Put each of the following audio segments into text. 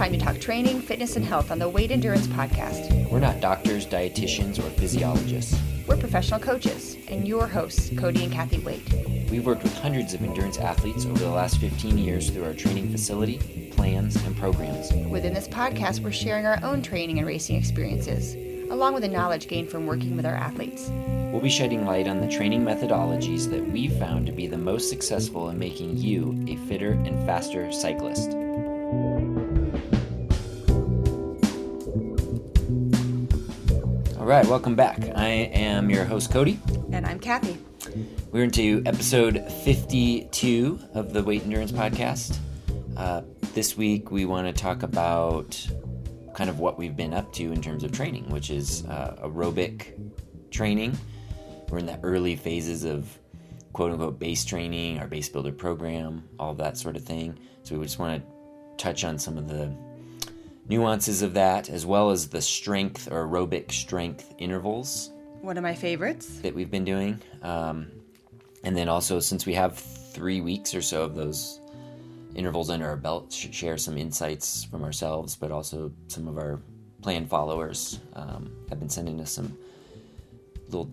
time to talk training, fitness, and health on the Waite Endurance Podcast. We're not doctors, dietitians, or physiologists. We're professional coaches and your hosts, Cody and Kathy Waite. We've worked with hundreds of endurance athletes over the last 15 years through our training facility, plans, and programs. Within this podcast, we're sharing our own training and racing experiences, along with the knowledge gained from working with our athletes. We'll be shedding light on the training methodologies that we've found to be the most successful in making you a fitter and faster cyclist. Right, welcome back. I am your host, Cody. And I'm Kathy. We're into episode 52 of the Waite Endurance Podcast. Uh, this week, we want to talk about kind of what we've been up to in terms of training, which is uh, aerobic training. We're in the early phases of quote unquote base training, our base builder program, all that sort of thing. So, we just want to touch on some of the nuances of that, as well as the strength or aerobic strength intervals One of my favorites. that we've been doing. Um, and then also, since we have three weeks or so of those intervals under our belt, sh- share some insights from ourselves, but also some of our plan followers um, have been sending us some little.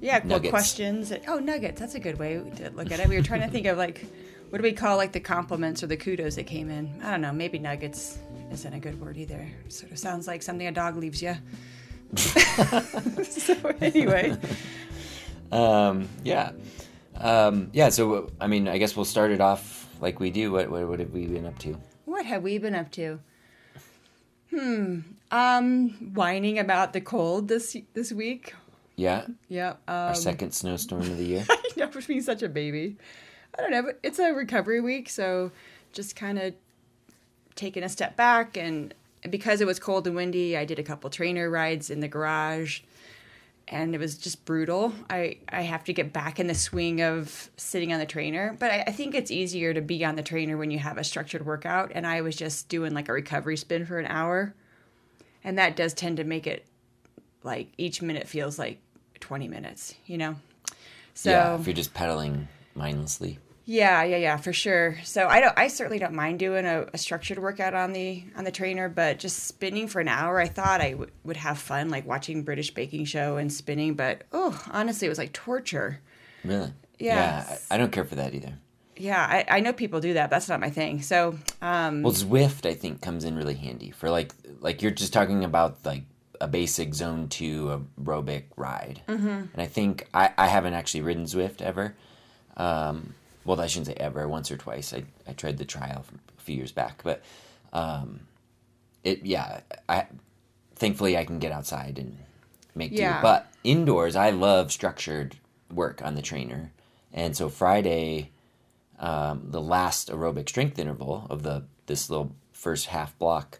Yeah, cool Nuggets. questions. Oh, nuggets. That's a good way to look at it. We were trying to think of like, what do we call like the compliments or the kudos that came in? I don't know. Maybe nuggets isn't a good word either. Sort of sounds like something a dog leaves you. so anyway, Um, yeah. Um, yeah, so, I mean, I guess we'll start it off like we do. What, what, what have we been up to? what have we been up to? Hmm. Um, whining about the cold this this week. Yeah, Yeah. Um, our second snowstorm of the year. I know, for being such a baby. I don't know, but it's a recovery week, so just kind of taking a step back. And because it was cold and windy, I did a couple trainer rides in the garage, and it was just brutal. I, I have to get back in the swing of sitting on the trainer, but I, I think it's easier to be on the trainer when you have a structured workout. And I was just doing like a recovery spin for an hour, and that does tend to make it like each minute feels like 20 minutes, you know? So yeah, if you're just pedaling mindlessly. Yeah, yeah, yeah, for sure. So I don't, I certainly don't mind doing a, a structured workout on the on the trainer, but just spinning for an hour, I thought I w- would have fun, like watching British baking show and spinning. But oh, honestly, it was like torture. Really? Yeah. Yeah, I, I don't care for that either. Yeah, I, I know people do that. But that's not my thing. So um, Well, Zwift I think comes in really handy for like like you're just talking about like a basic zone two aerobic ride, mm-hmm. and I think I, I haven't actually ridden Zwift ever. Um, well, I shouldn't say ever. Once or twice, I I tried the trial a few years back, but um, it yeah, I thankfully I can get outside and make Yeah. do. But indoors, I love structured work on the trainer, and so Friday um, the last aerobic strength interval of the this little first half block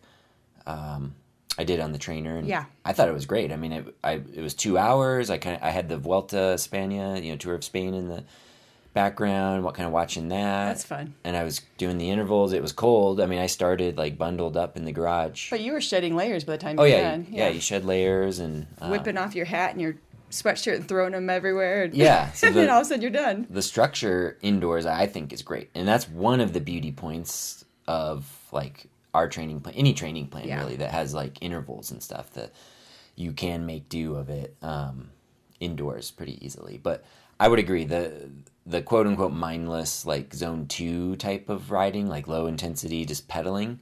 um, I did on the trainer and Yeah. I thought it was great. I mean it I it was 2 hours. I kind of I had the Vuelta España, you know, Tour of Spain in the background, what kind of watching that. That's fun. And I was doing the intervals. It was cold. I mean, I started like bundled up in the garage. but you were shedding layers by the time oh you yeah, done. yeah, you shed layers and uh, whipping off your hat and your sweatshirt and throwing them everywhere. And, Yeah, so and then the- all of a sudden you're done. the structure indoors I think is great. And that's one of the beauty points of like our training plan, any training plan Yeah. really that has like intervals and stuff that you can make do of it um, indoors pretty easily. But I would agree the the quote unquote mindless like zone two type of riding, like low intensity, just pedaling,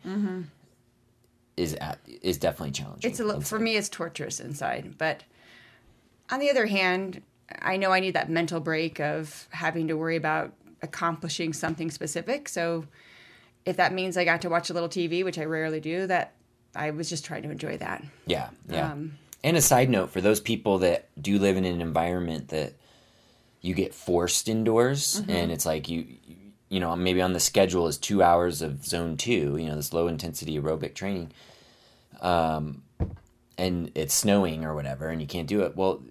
is at, is definitely challenging. Mm-hmm. It's a for me, it's torturous inside. But on the other hand, I know I need that mental break of having to worry about accomplishing something specific. So if that means I got to watch a little TV, which I rarely do, that I was just trying to enjoy that. Yeah, yeah. Um, and a side note for those people that do live in an environment that you get forced indoors, Mm-hmm. and it's like you, you, know, maybe on the schedule is two hours of zone two, you know, this low intensity aerobic training, um, and it's snowing or whatever, and you can't do it. Well,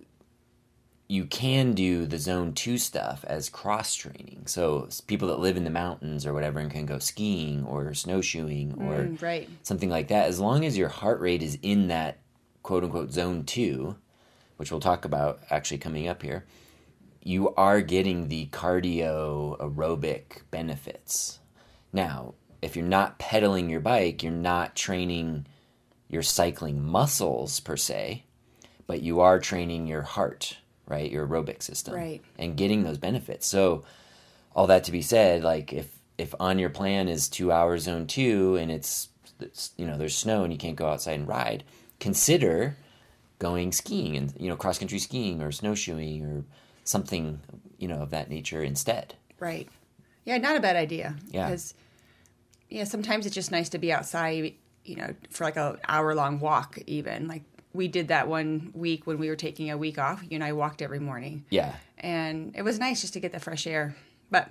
you can do the zone two stuff as cross training. So people that live in the mountains or whatever and can go skiing or snowshoeing or Mm, right. something like that, as long as your heart rate is in that quote unquote zone two, which we'll talk about actually coming up here, you are getting the cardio aerobic benefits. Now, if you're not pedaling your bike, you're not training your cycling muscles per se, but you are training your heart, right? Your aerobic system. Right. And getting those benefits. So all that to be said, like if if on your plan is 2 hours zone 2 and it's, it's you know, there's snow and you can't go outside and ride, consider going skiing and you know cross country skiing or snowshoeing or something you know of that nature instead. Right. Yeah, not a bad idea. Yeah. Because yeah, sometimes it's just nice to be outside, you know, for like a hour long walk even. Like we did that one week when we were taking a week off. You and I walked every morning. Yeah. And it was nice just to get the fresh air. But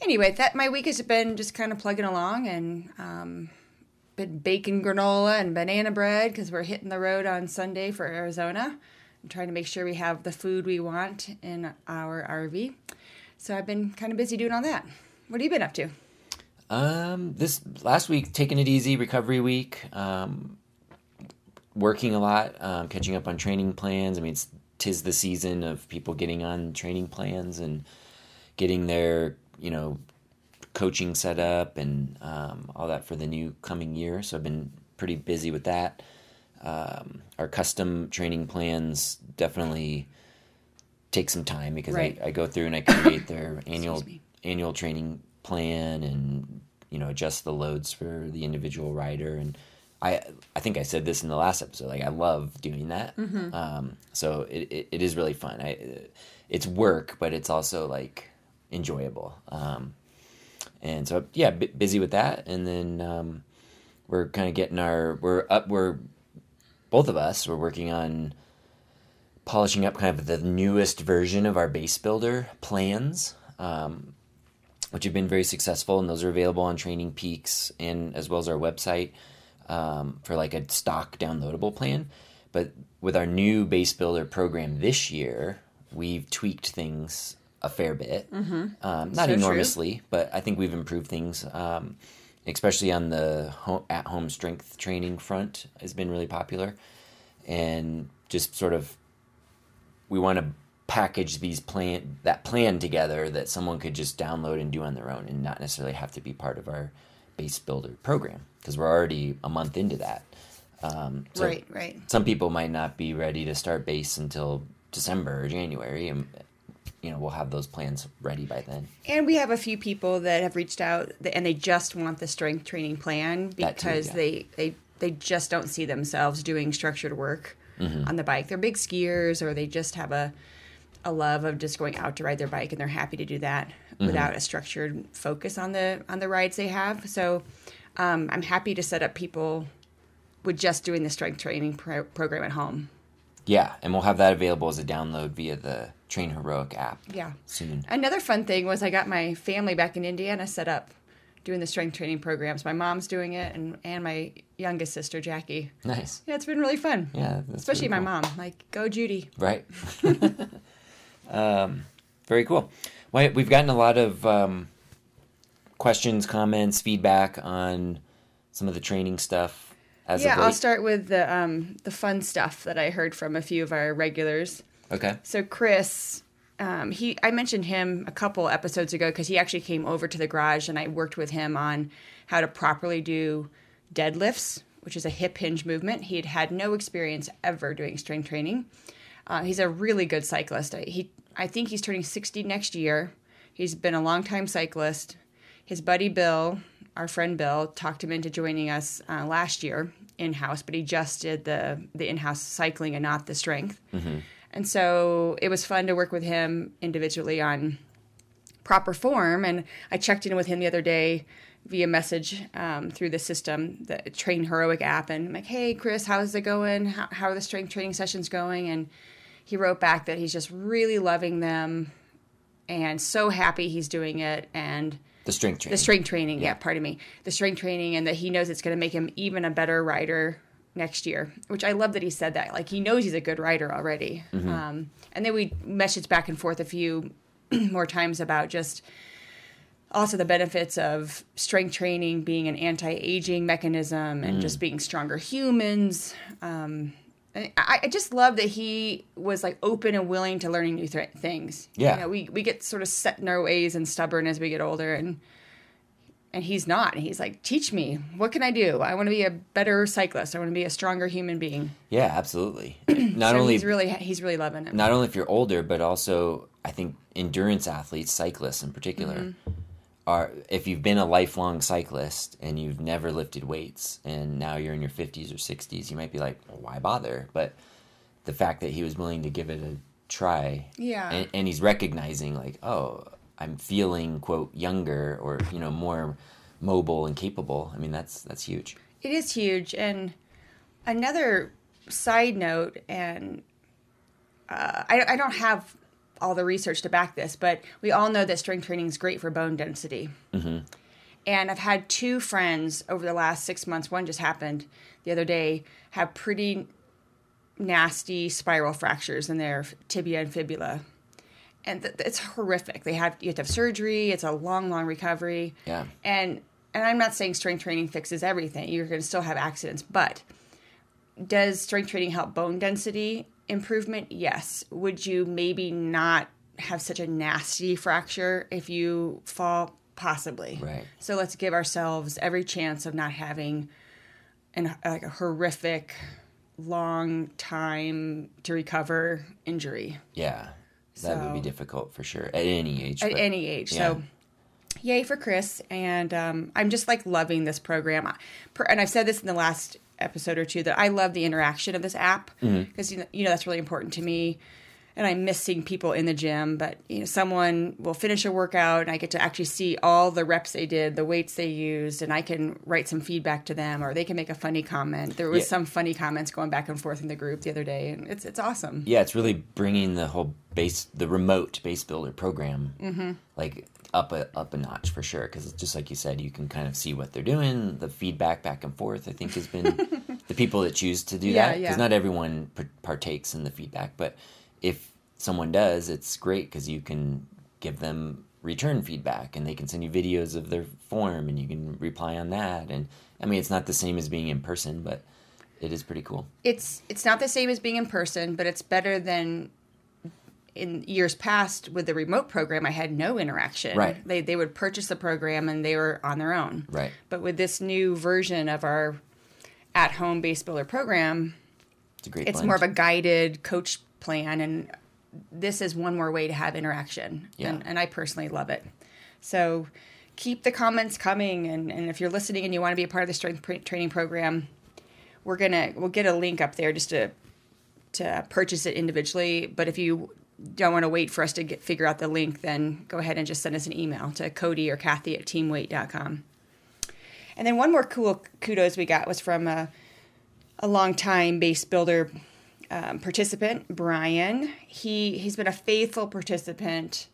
anyway, that my week has been just kind of plugging along and um been baking granola and banana bread because we're hitting the road on Sunday for Arizona. I'm trying to make sure we have the food we want in our RV. So I've been kind of busy doing all that. What have you been up to? Um, this last week, taking it easy, recovery week. Um, working a lot, um, catching up on training plans. I mean, it's tis the season of people getting on training plans and getting their you know coaching set up and um, all that for the new coming year. So I've been pretty busy with that. Um, our custom training plans definitely take some time because Right. I, I go through and I create their annual annual training plan and you know adjust the loads for the individual rider. And I I think I said this in the last episode like I love doing that. Um, so it, it, it is really fun. I it's work but it's also like enjoyable. Um, and so yeah bu busy with that. And then um, we're kind of getting our we're up we're both of us we're working on polishing up kind of the newest version of our base builder plans um, which have been very successful and those are available on training peaks and as well as our website um, for like a stock downloadable plan. But with our new base builder program this year we've tweaked things a fair bit. Um, not So true. enormously but i think we've improved things. Um, especially on the home, at-home strength training front has been really popular and just sort of we want to package these plan that plan together that someone could just download and do on their own and not necessarily have to be part of our base builder program because we're already a month into that um, so right, right. some people might not be ready to start base until december or january and you know we'll have those plans ready by then And we have a few people that have reached out and they just want the strength training plan That too, because yeah. they, they they just don't see themselves doing structured work Mm-hmm. on the bike. They're big skiers or they just have a a love of just going out to ride their bike and they're happy to do that Mm-hmm. without a structured focus on the on the rides they have. So um, I'm happy to set up people with just doing the strength training pro- program at home. Yeah and we'll have that available as a download via the train heroic app Yeah. soon Another fun thing was I got my family back in Indiana set up doing the strength training programs. My mom's doing it, and and my youngest sister Jackie. nice Yeah, it's been really fun. yeah especially really my mom. Like, go Judy. Right. um, very cool. Well, we've gotten a lot of um, questions, comments, feedback on some of the training stuff. As yeah, I'll start with the um the fun stuff that I heard from a few of our regulars. Okay. So Chris, um, he I mentioned him a couple episodes ago because he actually came over to the garage and I worked with him on how to properly do deadlifts, which is a hip hinge movement. He had had no experience ever doing strength training. Uh, he's a really good cyclist. I- He I think he's turning sixty next year. He's been a longtime cyclist. His buddy Bill, our friend Bill, talked him into joining us uh, last year in house, but he just did the the in house cycling and not the strength. And so it was fun to work with him individually on proper form. And I checked in with him the other day via message um, through the system, the Train Heroic app. And I'm like, hey, Chris, how's it going? How, how are the strength training sessions going? And he wrote back that he's just really loving them and so happy he's doing it. And The strength training. the strength training, yeah. pardon me. The strength training, and that he knows it's going to make him even a better rider next year, which I love that he said that. Like, he knows he's a good rider already. Um, and then we messaged back and forth a few more times about just also the benefits of strength training being an anti-aging mechanism and just being stronger humans um, I, I just love that he was like open and willing to learning new th- things Yeah. you know, we, we get sort of set in our ways and stubborn as we get older and and he's not. And he's like, teach me. What can I do? I want to be a better cyclist. I want to be a stronger human being. Yeah, absolutely. Not so only he's really he's really loving it. not only if you're older, but also I think endurance athletes, cyclists in particular, Mm-hmm. Are if you've been a lifelong cyclist and you've never lifted weights and now you're in your 50s or 60s, you might be like, well, why bother? But the fact that he was willing to give it a try, Yeah. and, and he's recognizing like, oh, I'm feeling quote younger or you know more mobile and capable. I mean, that's that's huge. It is huge. And another side note, and uh, I, I don't have all the research to back this, but we all know that strength training is great for bone density. Mm-hmm. And I've had two friends over the last six months, one just happened the other day, have pretty nasty spiral fractures in their tibia and fibula. And th- it's horrific. They have you have to have surgery. It's a long, long recovery. Yeah. And and I'm not saying strength training fixes everything. You're going to still have accidents, but does strength training help bone density improvement? Yes. Would you maybe not have such a nasty fracture if you fall? Possibly. Right. So let's give ourselves every chance of not having an like a horrific, long time to recover injury Yeah, that would be difficult for sure at any age. at but- any age. yeah. So, yay for Chris, and um, I'm just like loving this program. And I've said this in the last episode or two that I love the interaction of this app Mm-hmm. because you, know, you know that's really important to me. And I miss seeing people in the gym, but you know, someone will finish a workout, and I get to actually see all the reps they did, the weights they used, and I can write some feedback to them, or they can make a funny comment. There was Yeah. some funny comments going back and forth in the group the other day, and it's it's awesome. yeah, it's really bringing the whole base, the remote base builder program, Mm-hmm. like up a up a notch for sure. Because it's just like you said, you can kind of see what they're doing. The feedback back and forth, I think, has been the people that choose to do Yeah, that. Because yeah. not everyone partakes in the feedback, but if someone does, it's great because you can give them return feedback and they can send you videos of their form and you can reply on that. And I mean, it's not the same as being in person, but it is pretty cool. it's it's not the same as being in person, but it's better than in years past with the remote program. I had no interaction. Right. They they would purchase the program and they were on their own. Right. But with this new version of our at home base builder program, It's a great. it's more of a guided coach plan and this is one more way to have interaction. Yeah. and, and i personally love it. So keep the comments coming and, and if you're listening and you want to be a part of the strength training program we're gonna we'll get a link up there just to to purchase it individually. But if you don't want to wait for us to get figure out the link then go ahead and just send us an email to cody or kathy at teamwaite.com and then one more cool kudos we got was from a, a long time base builder um, participant, Brian. He he's been a faithful participant,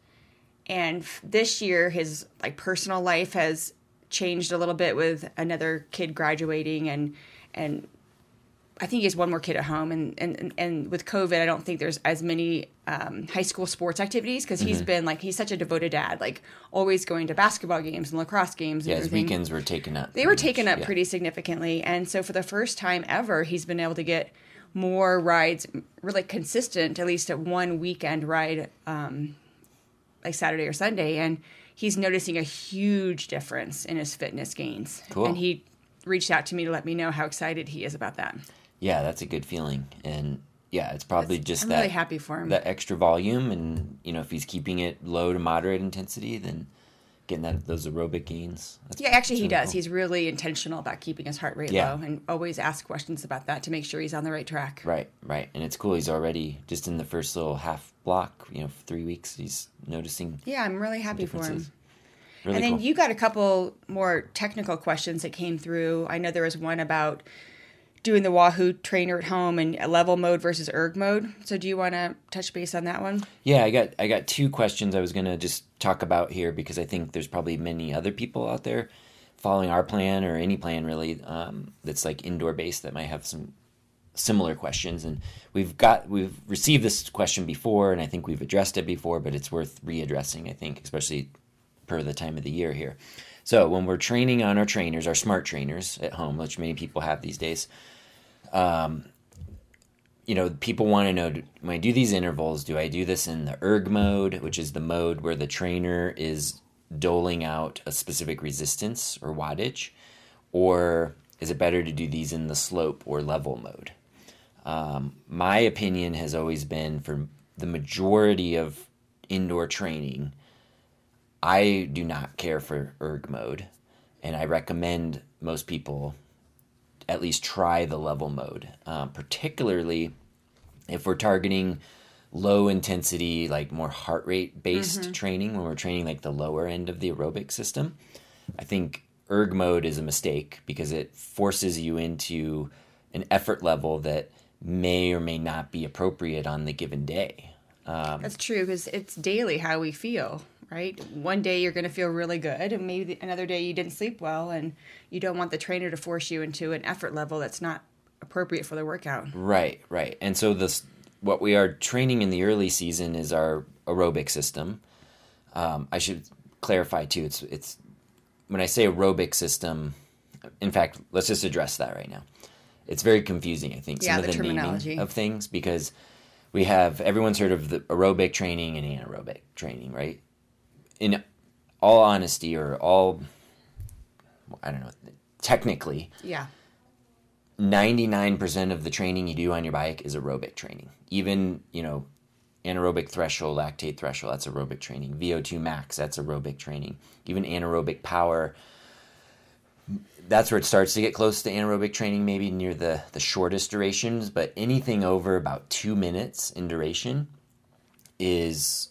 and f- this year his like personal life has changed a little bit with another kid graduating, and and I think he has one more kid at home, and and and, with COVID, I don't think there's as many um, high school sports activities because Mm-hmm. he's been like he's such a devoted dad, like always going to basketball games and lacrosse games. And Yeah, his weekends were taken up. they were pretty taken much, up yeah. pretty significantly and so for the first time ever he's been able to get more rides really consistent at least at one weekend ride um, like saturday or sunday and he's noticing a huge difference in his fitness gains. Cool. and he reached out to me to let me know how excited he is about that. Yeah, that's a good feeling, and yeah, it's probably just i'm that really happy for him. that extra volume, and you know, if he's keeping it low to moderate intensity, then getting that those aerobic gains. That's, yeah actually he does cool. he's really intentional about keeping his heart rate Yeah. low and always ask questions about that to make sure he's on the right track Right, right, and it's cool. He's already just in the first little half block, you know, three weeks. He's noticing yeah i'm really happy for him. Really and then cool. you got a couple more technical questions that came through. I know there was one about doing the Wahoo trainer at home and level mode versus erg mode. So do you want to touch base on that one? Yeah, I got I got two questions I was gonna just talk about here because I think there's probably many other people out there following our plan or any plan really um, that's like indoor based that might have some similar questions and we've got we've received this question before and I think we've addressed it before but it's worth readdressing I think especially per the time of the year here. So when we're training on our trainers, our smart trainers at home, which many people have these days, you know, people want to know when I do these intervals, do I do this in the erg mode, which is the mode where the trainer is doling out a specific resistance or wattage, or is it better to do these in the slope or level mode? Um, my opinion has always been for the majority of indoor training, I do not care for erg mode, and I recommend most people at least try the level mode, um, particularly if we're targeting low intensity, like more heart rate based mm-hmm. training, when we're training like the lower end of the aerobic system. I think erg mode is a mistake because it forces you into an effort level that may or may not be appropriate on the given day. Um, That's true because it's daily how we feel, right? One day you're going to feel really good, and maybe another day you didn't sleep well, and you don't want the trainer to force you into an effort level that's not appropriate for the workout. Right, right. And so this, what we are training in the early season is our aerobic system. Um, I should clarify too. It's it's when I say aerobic system. In fact, let's just address that right now it's very confusing. I think some yeah, of the, the naming of things because we have everyone's heard of the aerobic training and anaerobic training, right? In all honesty, or all I don't know, technically, yeah. 99% of the training you do on your bike is aerobic training. Even, you know, anaerobic threshold, lactate threshold, that's aerobic training. VO2 max, that's aerobic training. Even anaerobic power, that's where it starts to get close to anaerobic training, maybe near the, the shortest durations, but anything over about two minutes in duration is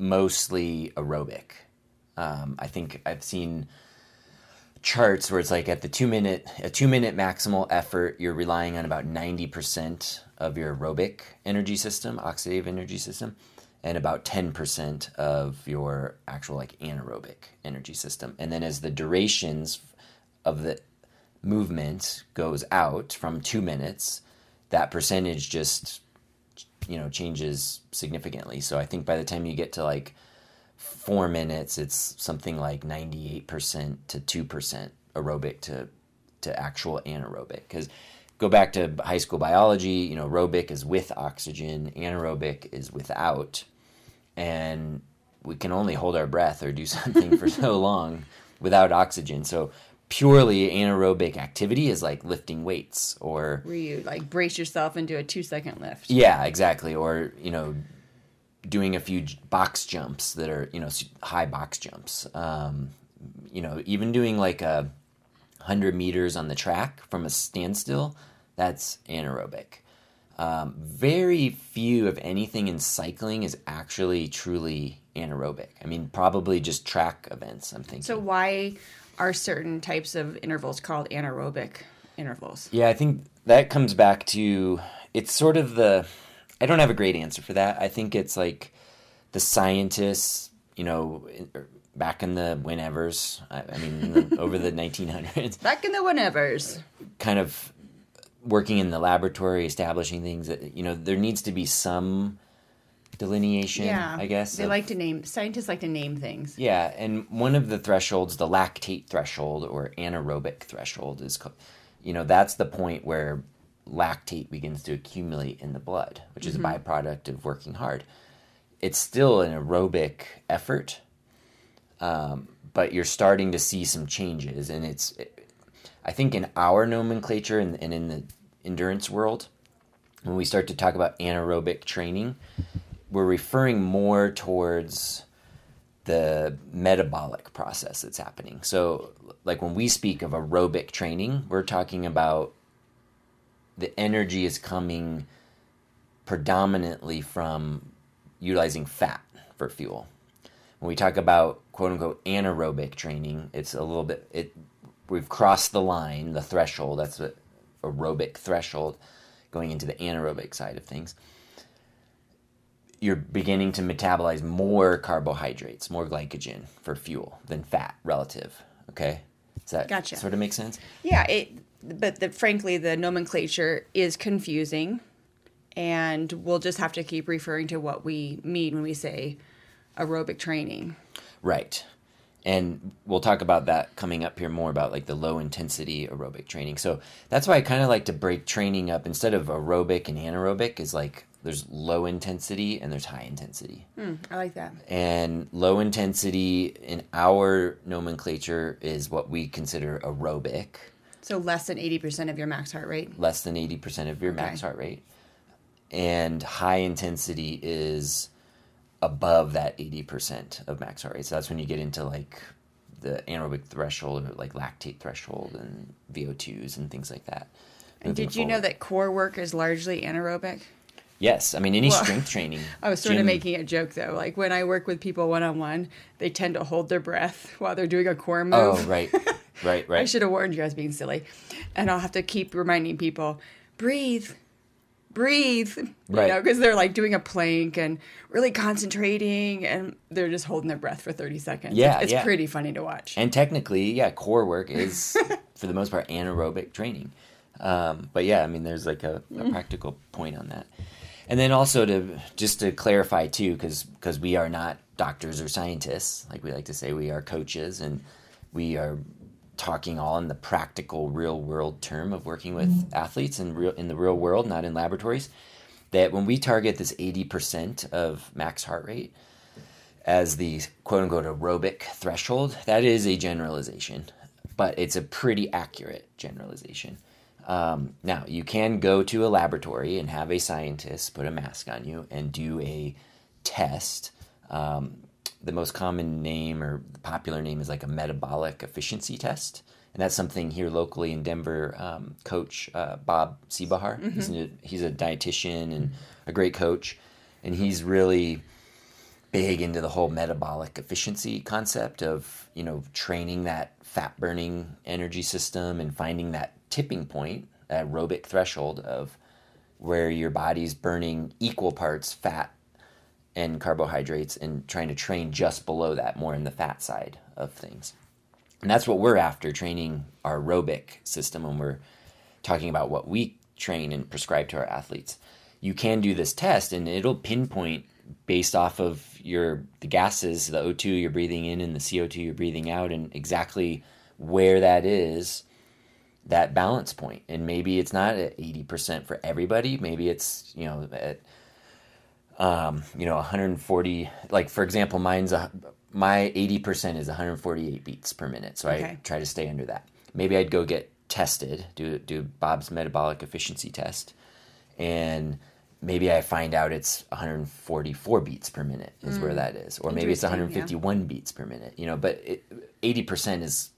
mostly aerobic. Um, I think I've seen charts where it's like at the two minute a two minute maximal effort, you're relying on about ninety percent of your aerobic energy system, oxidative energy system, and about ten percent of your actual like anaerobic energy system. And then as the durations of the movement goes out from two minutes, that percentage just you know changes significantly. So I think by the time you get to like four minutes, it's something like ninety eight percent to two percent aerobic to to actual anaerobic. Because go back to high school biology, you know, aerobic is with oxygen, anaerobic is without, and we can only hold our breath or do something for so long without oxygen. So purely anaerobic activity is like lifting weights or where you like brace yourself and do a two second lift. Yeah, exactly. Or you know, doing a few box jumps that are you know high box jumps. Um, you know, even doing like a hundred meters on the track from a standstill, that's anaerobic. Um, very few of anything in cycling is actually truly anaerobic. I mean, probably just track events. I'm thinking. So why are certain types of intervals called anaerobic intervals? Yeah, I think that comes back to it's sort of the I don't have a great answer for that. I think it's like the scientists, you know, er, back in the whenevers, I, I mean, over the 1900s. Back in the whenevers. Kind of working in the laboratory, establishing things that, you know, there needs to be some delineation. Yeah, I guess they of, like to name scientists like to name things. Yeah, and one of the thresholds, the lactate threshold or anaerobic threshold, is you know that's the point where lactate begins to accumulate in the blood, which is mm-hmm. a byproduct of working hard. It's still an aerobic effort, um, but you're starting to see some changes, and it's. I think in our nomenclature and, and in the endurance world, when we start to talk about anaerobic training, we're referring more towards the metabolic process that's happening. So, like when we speak of aerobic training, we're talking about the energy is coming predominantly from utilizing fat for fuel. When we talk about quote unquote anaerobic training, it's a little bit it we've crossed the line, the threshold, that's the aerobic threshold going into the anaerobic side of things you're beginning to metabolize more carbohydrates, more glycogen for fuel than fat relative. Okay, does that gotcha. sort of make sense? Yeah, it. But the, frankly, the nomenclature is confusing, and we'll just have to keep referring to what we mean when we say aerobic training. Right, and we'll talk about that coming up here more about like the low intensity aerobic training. So that's why I kind of like to break training up instead of aerobic and anaerobic is like there's low intensity and there's high intensity. Mm, I like that. And low intensity in our nomenclature is what we consider aerobic, So less than 80% of your max heart rate. less than 80% of your max heart rate. And high intensity is above that 80% of max heart rate. So that's when you get into like the anaerobic threshold or like lactate threshold and VO2s and things like that. And did you know that core work is largely anaerobic? Yes. I mean, any Well, strength training. I was sort of making a joke though. Like when I work with people one on one, they tend to hold their breath while they're doing a core oh, move. Oh, right. Right, right. I should have warned you I was being silly. And I'll have to keep reminding people, breathe, breathe. You Right. know, because they're like doing a plank and really concentrating and they're just holding their breath for 30 seconds. Yeah, It's yeah. pretty funny to watch. And technically, yeah, core work is for the most part anaerobic training. Um, but yeah, I mean, there's like a, a practical point on that. And then also to just to clarify too, because because we are not doctors or scientists, like we like to say, we are coaches, and we are talking all in the practical, real world term of working with athletes in real in the real world, not in laboratories. That when we target this eighty percent of max heart rate, as the quote unquote aerobic threshold, that is a generalization, but it's a pretty accurate generalization. Um, now, you can go to a laboratory and have a scientist put a mask on you and do a test. Um, the most common name or the popular name is like a metabolic efficiency test. And that's something here locally in Denver. Um, coach uh, Bob Seebohar, he's, a, he's a dietitian and a great coach. And he's really big into the whole metabolic efficiency concept of you know training that fat burning energy system and finding that tipping point that aerobic threshold of where your body's burning equal parts fat and carbohydrates and trying to train just below that more in the fat side of things and that's what we're after training our aerobic system when we're talking about what we train and prescribe to our athletes. You can do this test and it'll pinpoint based off of your the gases, the O2 you're breathing in and the CO2 you're breathing out and exactly where that is that balance point. And maybe it's not at 80% for everybody, maybe it's, you know, at um, you know, 140 like for example, mine's a my 80% is 148 beats per minute. So I try to stay under that. Maybe I'd go get tested, do do Bob's metabolic efficiency test, and maybe I find out it's 144 beats per minute is where that is, or maybe it's Mm. Interesting, yeah. 151 beats per minute. You know, but it, 80% is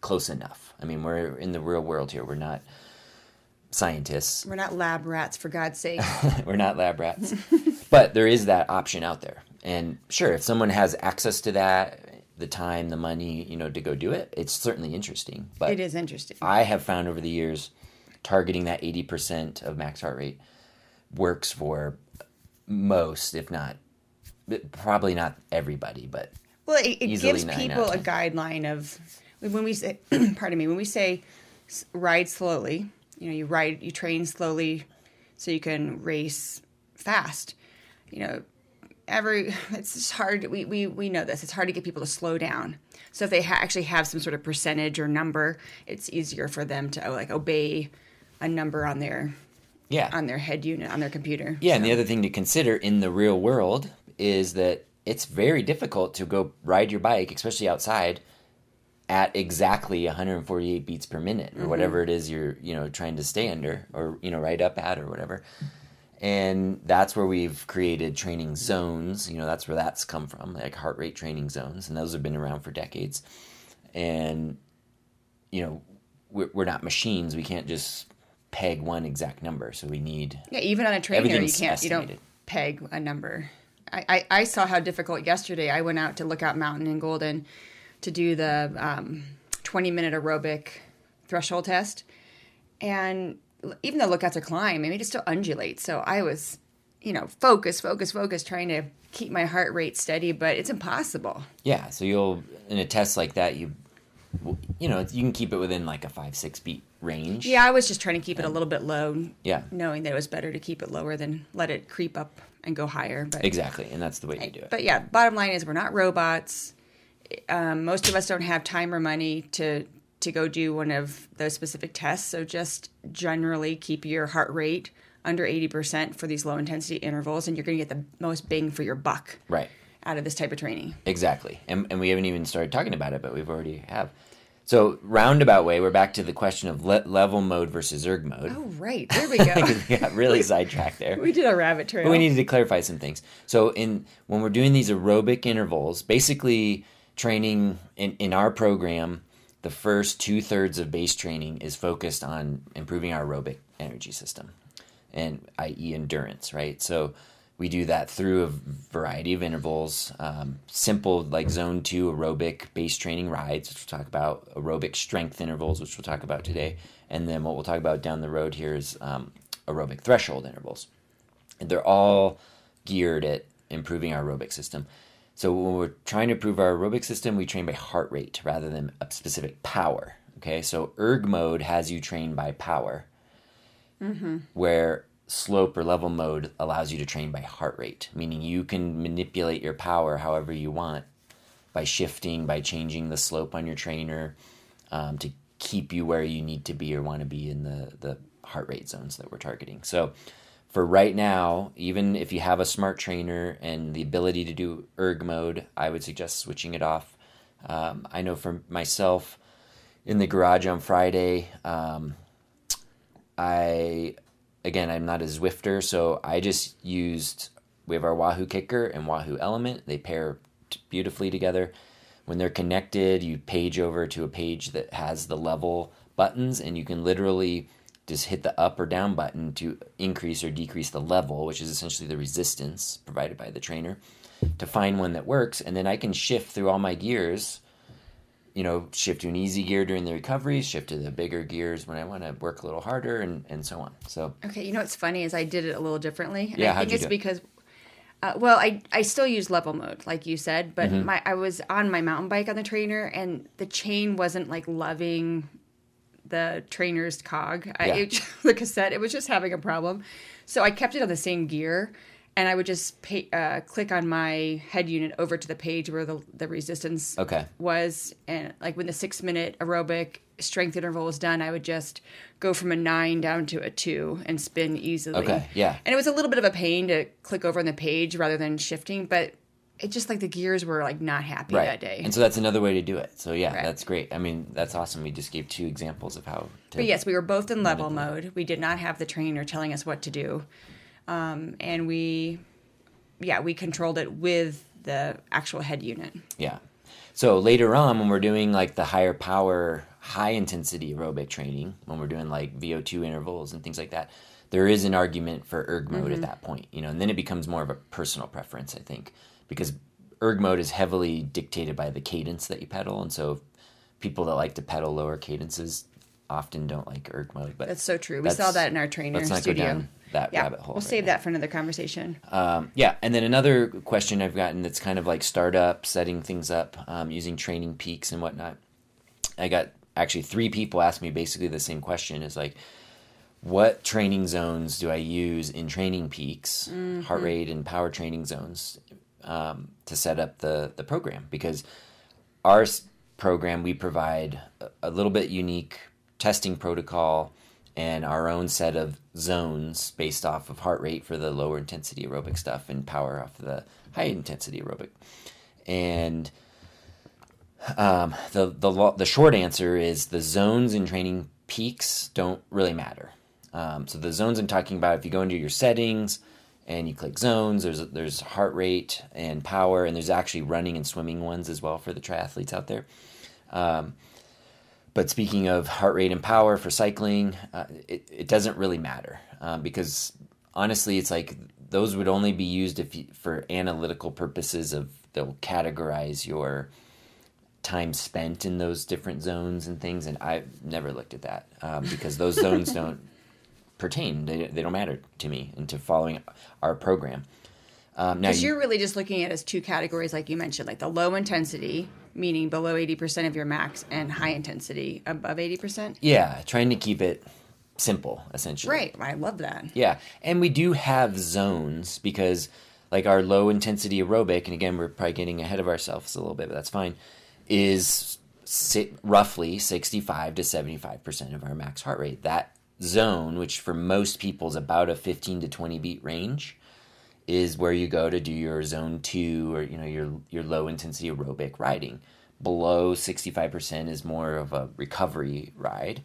close enough. I mean, we're in the real world here. We're not scientists. We're not lab rats, for God's sake. We're not lab rats. but there is that option out there. And sure, if someone has access to that, the time, the money, you know, to go do it, it's certainly interesting. But it is interesting. I have found over the years targeting that 80% of max heart rate works for most, if not probably not everybody, but Well, it, it gives people a guideline of when we say, pardon me, when we say ride slowly. You know, you ride, you train slowly, so you can race fast. You know, every it's just hard. We we we know this. It's hard to get people to slow down. So if they ha- actually have some sort of percentage or number, it's easier for them to like obey a number on their yeah. on their head unit on their computer. Yeah, and the other thing to consider in the real world is that it's very difficult to go ride your bike, especially outside, at exactly 148 beats per minute or mm-hmm. whatever it is you're you know trying to stay under or you know ride up at or whatever. And that's where we've created training zones. You know, that's where that's come from, like heart rate training zones, and those have been around for decades. And you know, we're, we're not machines. We can't just peg one exact number. So we need Yeah, even on a trainer, you can't. You don't estimated. peg a number. I, I, I saw how difficult yesterday. I went out to Lookout Mountain in Golden to do the um, 20 minute aerobic threshold test, and even though lookouts are climb, I mean, it still undulates. So I was, you know, focus, focus, focus, trying to keep my heart rate steady, but it's impossible. Yeah, so you'll in a test like that, you you know you can keep it within like a five six beat range. Yeah, I was just trying to keep it a little bit low, yeah, knowing that it was better to keep it lower than let it creep up and go higher. But exactly, and that's the way you do it. But yeah, bottom line is we're not robots. um, most of us don't have time or money to to go do one of those specific tests. So just generally keep your heart rate under 80% for these low intensity intervals, and you're going to get the most bang for your buck Right. out of this type of training. Exactly. And, and we haven't even started talking about it, but we've already have. So roundabout way, we're back to the question of le- level mode versus erg mode. Oh, right. There we go. we got really sidetracked there. we did a rabbit trail. But we needed to clarify some things. So in when we're doing these aerobic intervals, basically training in, in our program, the first two thirds of base training is focused on improving our aerobic energy system, and i.e. endurance, right? So we do that through a variety of intervals, um, simple like zone two aerobic base training rides, which we'll talk about, aerobic strength intervals, which we'll talk about today, and then what we'll talk about down the road here is um, aerobic threshold intervals and they're all geared at improving our aerobic system. So when we're trying to improve our aerobic system, we train by heart rate rather than a specific power. Okay, so erg mode has you train by power, where slope or level mode allows you to train by heart rate, meaning you can manipulate your power however you want by shifting, by changing the slope on your trainer um, to keep you where you need to be or want to be in the, the heart rate zones that we're targeting. So for right now, even if you have a smart trainer and the ability to do erg mode, I would suggest switching it off. Um, I know for myself in the garage on Friday, um, I again I'm not a Zwifter, so I just used we have our Wahoo KICKR and Wahoo ELEMNT. They pair beautifully together. When they're connected, you page over to a page that has the level buttons, and you can literally just hit the up or down button to increase or decrease the level, which is essentially the resistance provided by the trainer, to find one that works. And then I can shift through all my gears, you know, shift to an easy gear during the recoveries, shift to the bigger gears when I want to work a little harder, and, and so on. So, Okay, you know what's funny is I did it a little differently. And Yeah, I think you it's because uh, well, I I still use level mode, like you said, but Mm-hmm. my I was on my mountain bike on the trainer and the chain wasn't like loving the trainer's cog. I, it, the cassette, it was just having a problem. So I kept it on the same gear and I would just pay, uh, click on my head unit over to the page where the, the resistance Okay. was. And like when the six minute aerobic strength interval was done, I would just go from a nine down to a two and spin easily. Okay, yeah. And it was a little bit of a pain to click over on the page rather than shifting, but it just like the gears were like not happy right. that day. And so that's another way to do it. So, yeah, Right. that's great. I mean, that's awesome. We just gave two examples of how to. But yes, we were both in level mode. We did not have the trainer telling us what to do. Um, and we, yeah, we controlled it with the actual head unit. Yeah. So later on, when we're doing like the higher power, high intensity aerobic training, when we're doing like VO2 intervals and things like that, there is an argument for erg mode at that point, you know, and then it becomes more of a personal preference, I think, because erg mode is heavily dictated by the cadence that you pedal. And so people that like to pedal lower cadences often don't like erg mode. But That's so true. We saw that in our trainer let's not go studio. down that yeah, rabbit hole We'll right save now. that for another conversation. Um, yeah, and then another question I've gotten that's kind of like startup, setting things up, um, using training peaks and whatnot. I got actually three people ask me basically the same question: is like, what training zones do I use in training peaks, heart rate and power training zones, um, to set up the the program? Because our program we provide a, little bit unique testing protocol and our own set of zones based off of heart rate for the lower intensity aerobic stuff and power off the high intensity aerobic and um, the the the short answer is the zones in training peaks don't really matter. Um, so the zones I'm talking about, if you go into your settings and you click zones, there's there's heart rate and power, and there's actually running and swimming ones as well for the triathletes out there. Um, but speaking of heart rate and power for cycling, uh, it, it doesn't really matter um, because honestly, it's like those would only be used if you, for analytical purposes of they'll categorize your time spent in those different zones and things. And I've never looked at that um, because those zones don't pertain. They, they don't matter to me and to following our program. Um, Because you- you're really just looking at it as two categories, like you mentioned, like the low intensity, meaning below 80% of your max, and high intensity, above 80%. yeah, trying to keep it simple essentially. Right. I love that. Yeah, and we do have zones because like our low intensity aerobic, and again, we're probably getting ahead of ourselves a little bit, but that's fine, is si- roughly 65 to 75% of our max heart rate. That zone, which for most people is about a 15 to 20 beat range, is where you go to do your zone two or you know your your low intensity aerobic riding. Below 65% is more of a recovery ride.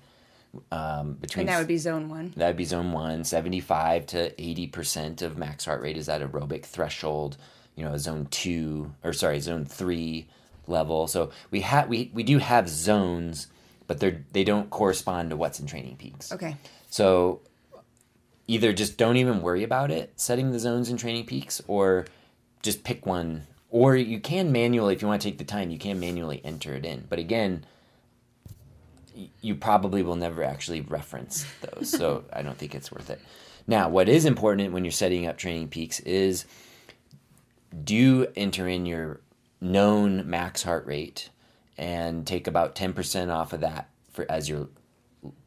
Um, between And that would be zone one. that would be zone one. 75 to 80% of max heart rate is that aerobic threshold, you know, a zone two, or sorry, zone three level. So we have we, we do have zones, but they're they don't correspond to what's in TrainingPeaks. Okay. So either just don't even worry about it, setting the zones in TrainingPeaks, or just pick one. Or you can manually, if you want to take the time, you can manually enter it in. But again, you probably will never actually reference those. so I don't think it's worth it. Now, what is important when you're setting up TrainingPeaks is do enter in your known max heart rate and take about 10% off of that for as your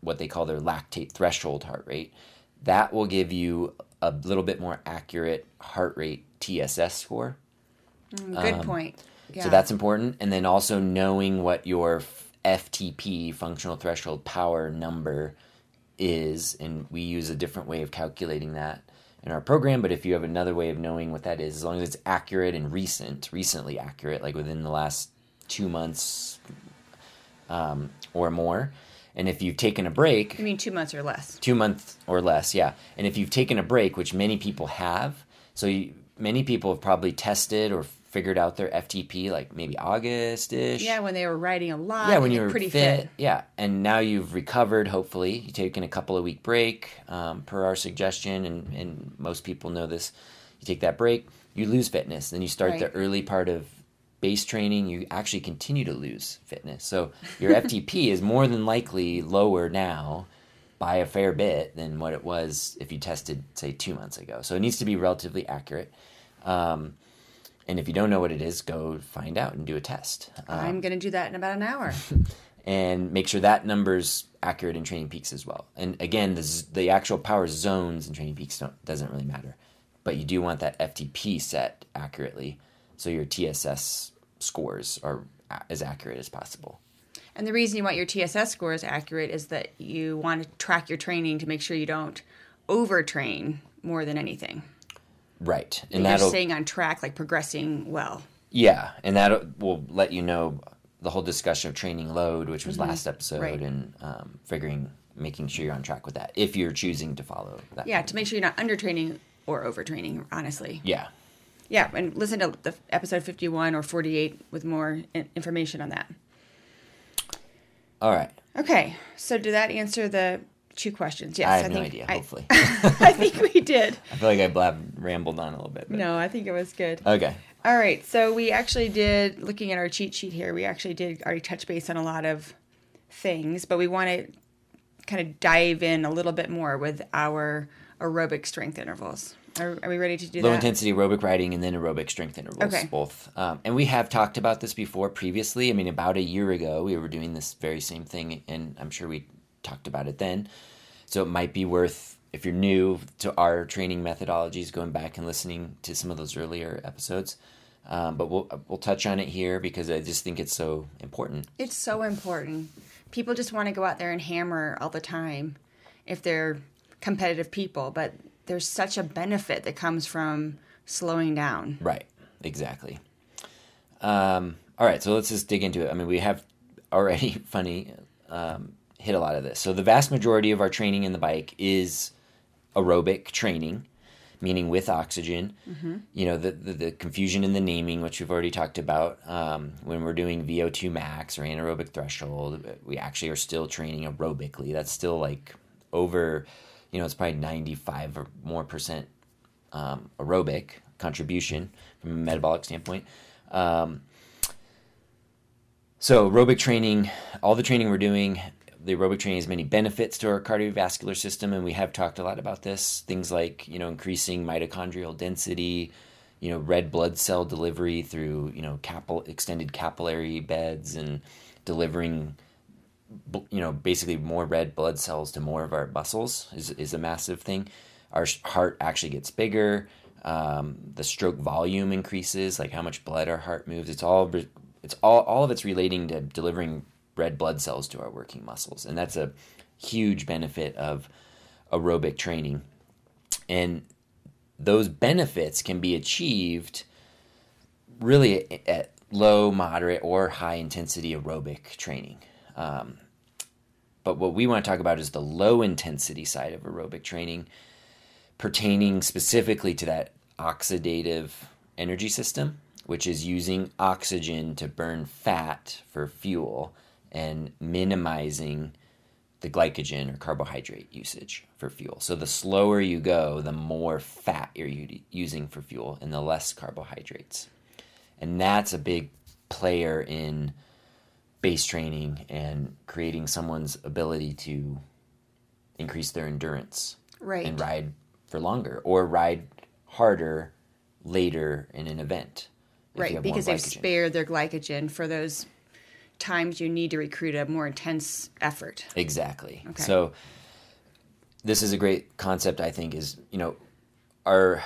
what they call their lactate threshold heart rate. That will give you a little bit more accurate heart rate TSS score. Good point. Yeah. Um, So that's important. And then also knowing what your FTP, functional threshold power number, is. And we use a different way of calculating that in our program. But if you have another way of knowing what that is, as long as it's accurate and recent, recently accurate, like within the last two months um, or more. And if you've taken a break, You mean two months or less? two months or less yeah and if you've taken a break which many people have so you, many people have probably tested or figured out their ftp like maybe august-ish Yeah, when they were riding a lot. yeah when you're you're pretty fit, fit. yeah and now you've recovered hopefully you've taken a couple of week break um, per our suggestion and, and most people know this you take that break you lose fitness then you start the early part of base training you actually continue to lose fitness. So your ftp is more than likely lower now by a fair bit than what it was if you tested say two months ago. So it needs to be relatively accurate. Um, and if you don't know what it is go find out and do a test. Um, I'm going to do that in about an hour. and make sure that number's accurate in TrainingPeaks as well. And again, the, z- the actual power zones in TrainingPeaks don't, doesn't really matter, but you do want that FTP set accurately, so your TSS scores are as accurate as possible. And the reason you want your TSS scores accurate is that you want to track your training to make sure you don't overtrain more than anything. Right, And and you're staying on track, like progressing well. yeah, and that will let you know the whole discussion of training load, which was last episode, Mm-hmm. Right. and um, figuring making sure you're on track with that if you're choosing to follow that. Yeah, to make sure you're not undertraining or overtraining, honestly. yeah. Yeah, and listen to the episode 51 or 48 with more information on that. All right. Okay, so did that answer the two questions? Yes, I have no think idea. I, Hopefully, I think we did. I feel like I blab rambled on a little bit. But... No, I think it was good. Okay. All right, so we actually did, looking at our cheat sheet here, we actually did already touch base on a lot of things, but we want to kind of dive in a little bit more with our aerobic strength intervals. Are, are we ready to do that? low that? intensity aerobic riding and then aerobic strength intervals Okay. both um, and we have talked about this before previously i mean about a year ago we were doing this very same thing and i'm sure we talked about it then so it might be worth if you're new to our training methodologies going back and listening to some of those earlier episodes um, but we'll we'll touch on it here because i just think it's so important It's so important. People just want to go out there and hammer all the time if they're competitive people, but there's such a benefit that comes from slowing down. Right. Exactly. Um, all right. So let's just dig into it. I mean, we have already funny um, hit a lot of this. So the vast majority of our training in the bike is aerobic training, meaning with oxygen. You know, the, the the confusion in the naming, which we've already talked about. Um, when we're doing VO2 max or anaerobic threshold, we actually are still training aerobically. That's still like over, you know, it's probably 95 or more percent um, aerobic contribution from a metabolic standpoint. Um, so aerobic training, all the training we're doing, the aerobic training has many benefits to our cardiovascular system, and we have talked a lot about this. Things like you know increasing mitochondrial density, you know red blood cell delivery through you know capil- extended capillary beds and delivering you know basically more red blood cells to more of our muscles is is a massive thing. Our heart actually gets bigger. Um, the stroke volume increases, like how much blood our heart moves. It's all it's all all of it's relating to delivering red blood cells to our working muscles, and that's a huge benefit of aerobic training. And those benefits can be achieved really at low, moderate, or high intensity aerobic training. Um, but what we want to talk about is the low intensity side of aerobic training, pertaining specifically to that oxidative energy system, which is using oxygen to burn fat for fuel and minimizing the glycogen or carbohydrate usage for fuel. So the slower you go, the more fat you're using for fuel and the less carbohydrates. And that's a big player in base training and creating someone's ability to increase their endurance right. and ride for longer or ride harder later in an event. Right, because they've spared their glycogen for those times you need to recruit a more intense effort. Exactly. Okay. So this is a great concept I think is, you know, our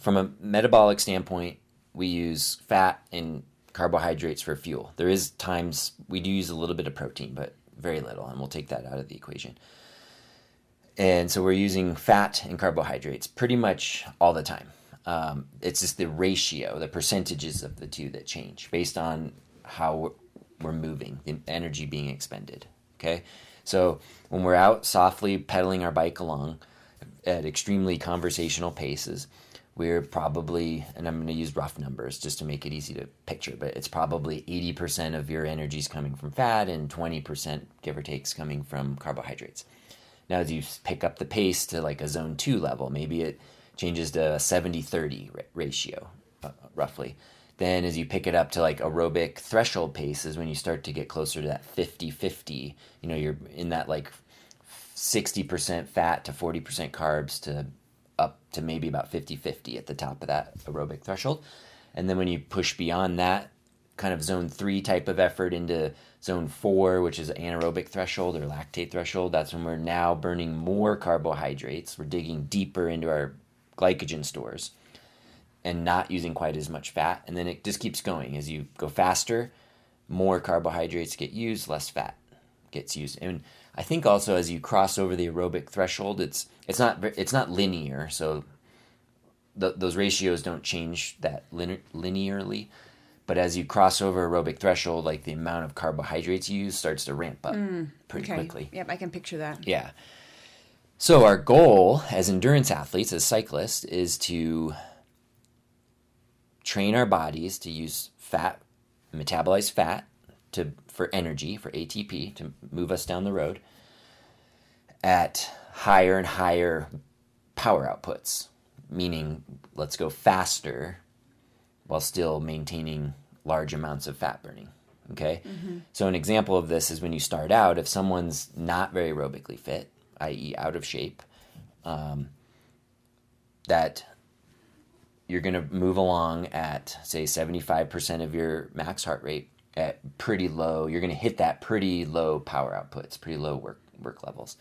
from a metabolic standpoint, we use fat and carbohydrates for fuel. There is times we do use a little bit of protein, but very little, and we'll take that out of the equation. And so we're using fat and carbohydrates pretty much all the time. Um, it's just the ratio, the percentages of the two that change based on how we're moving, the energy being expended. Okay, so when we're out softly pedaling our bike along at extremely conversational paces, we're probably, and I'm going to use rough numbers just to make it easy to picture, but it's probably 80% of your energy is coming from fat and 20%, give or take, is coming from carbohydrates. Now, as you pick up the pace to like a zone two level, maybe it changes to a 70 30 ratio, uh, roughly. Then, as you pick it up to like aerobic threshold pace, is when you start to get closer to that 50 50. You know, you're in that like 60% fat to 40% carbs to up to maybe about 50 50 at the top of that aerobic threshold. And then when you push beyond that kind of zone three type of effort into zone four, which is anaerobic threshold or lactate threshold, that's when we're now burning more carbohydrates. We're digging deeper into our glycogen stores and not using quite as much fat. And then it just keeps going. As you go faster, more carbohydrates get used, less fat gets used. And I think also as you cross over the aerobic threshold, it's it's not it's not linear, so the, those ratios don't change that linearly. But as you cross over aerobic threshold, like the amount of carbohydrates you use starts to ramp up mm, pretty okay. quickly. Yep, I can picture that. Yeah. So our goal as endurance athletes, as cyclists, is to train our bodies to use fat, metabolize fat to for energy, for ATP, to move us down the road at higher and higher power outputs, meaning let's go faster while still maintaining large amounts of fat burning. Okay? Mm-hmm. So, an example of this is when you start out, if someone's not very aerobically fit, i.e., out of shape, um, that you're going to move along at, say, 75% of your max heart rate at pretty low. You're going to hit that pretty low power outputs, pretty low work work levels.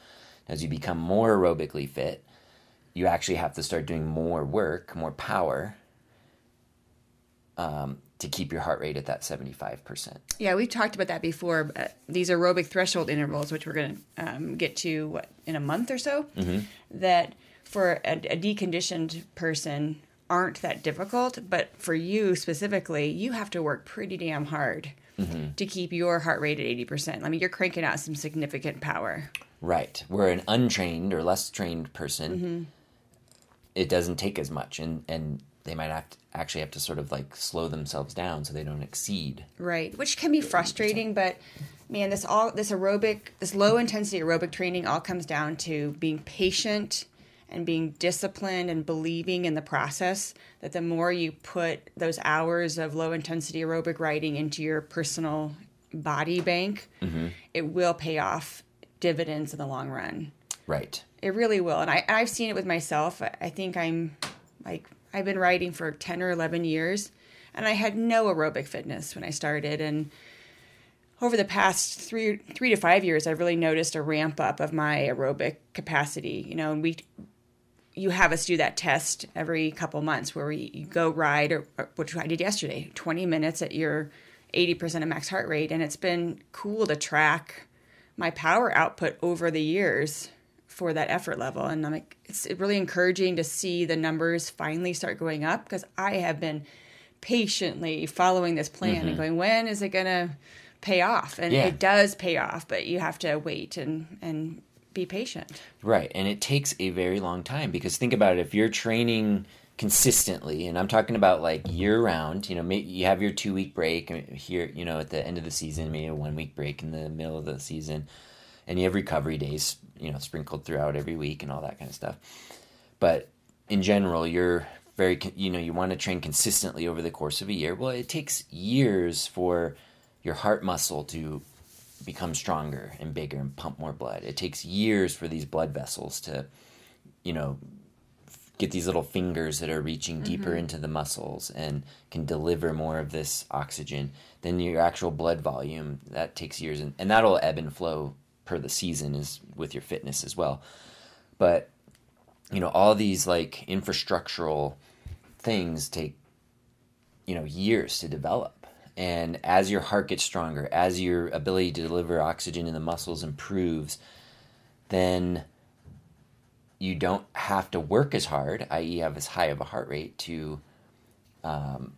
As you become more aerobically fit, you actually have to start doing more work, more power, um, to keep your heart rate at that 75%. Yeah, we've talked about that before. these aerobic threshold intervals, which we're going to um, get to what, in a month or so, mm-hmm. that for a, a deconditioned person aren't that difficult. But for you specifically, you have to work pretty damn hard mm-hmm. to keep your heart rate at 80%. I mean, you're cranking out some significant power. Right. Where an untrained or less trained person, mm-hmm. it doesn't take as much. And, and they might have to actually have to sort of like slow themselves down so they don't exceed. Right. Which can be frustrating, but man, this all, this aerobic, this low intensity aerobic training all comes down to being patient and being disciplined and believing in the process that the more you put those hours of low intensity aerobic riding into your personal body bank, mm-hmm. it will pay off dividends in the long run. Right. It really will. And I, I've seen it with myself. I think I'm like, I've been riding for 10 or 11 years and I had no aerobic fitness when I started. And over the past three three to five years, I've really noticed a ramp up of my aerobic capacity. You know, we you have us do that test every couple months where we you go ride or, or which I did yesterday, 20 minutes at your 80% of max heart rate and it's been cool to track my power output over the years for that effort level and I'm like it's really encouraging to see the numbers finally start going up because I have been patiently following this plan mm-hmm. and going when is it going to pay off and yeah. it does pay off but you have to wait and and be patient. Right. And it takes a very long time because think about it if you're training consistently and I'm talking about like year round, you know, you have your 2 week break here, you know, at the end of the season, maybe a 1 week break in the middle of the season and you have recovery days, you know, sprinkled throughout every week and all that kind of stuff. But in general, you're very you know, you want to train consistently over the course of a year. Well, it takes years for your heart muscle to become stronger and bigger and pump more blood. It takes years for these blood vessels to, you know, get these little fingers that are reaching deeper mm-hmm. into the muscles and can deliver more of this oxygen than your actual blood volume. That takes years, and, and that'll ebb and flow per the season is with your fitness as well. But you know, all these like infrastructural things take you know years to develop and as your heart gets stronger, as your ability to deliver oxygen in the muscles improves, then you don't have to work as hard, i.e., have as high of a heart rate to um,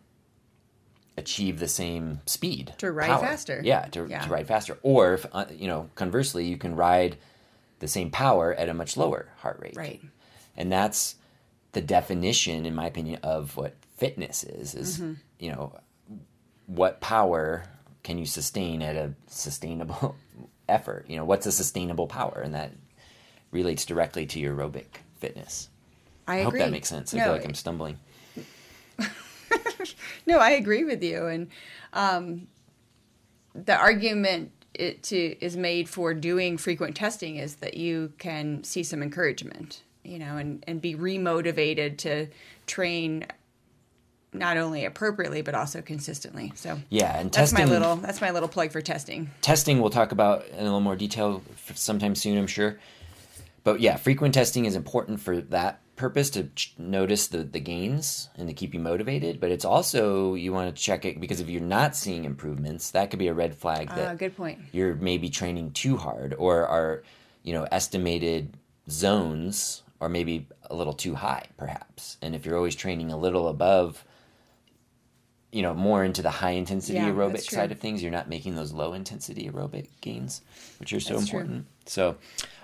achieve the same speed to ride power. faster. Yeah to, yeah to, ride faster. Or if, uh, you know, conversely, you can ride the same power at a much lower heart rate. Right. And that's the definition, in my opinion, of what fitness is. Is mm-hmm. you know what power can you sustain at a sustainable effort? You know, what's a sustainable power? And that relates directly to your aerobic fitness. I, I hope that makes sense. I no, feel like I'm stumbling. no, I agree with you. And um, the argument it to, is made for doing frequent testing is that you can see some encouragement, you know, and, and be remotivated to train not only appropriately but also consistently. So yeah, and that's testing, my little that's my little plug for testing. Testing we'll talk about in a little more detail sometime soon, I'm sure. But yeah, frequent testing is important for that purpose to ch- notice the the gains and to keep you motivated. But it's also you want to check it because if you're not seeing improvements, that could be a red flag. That uh, good point. You're maybe training too hard or are you know estimated zones are maybe a little too high perhaps and if you're always training a little above you know more into the high intensity yeah, aerobic side of things. You're not making those low intensity aerobic gains which are so that's important. True. so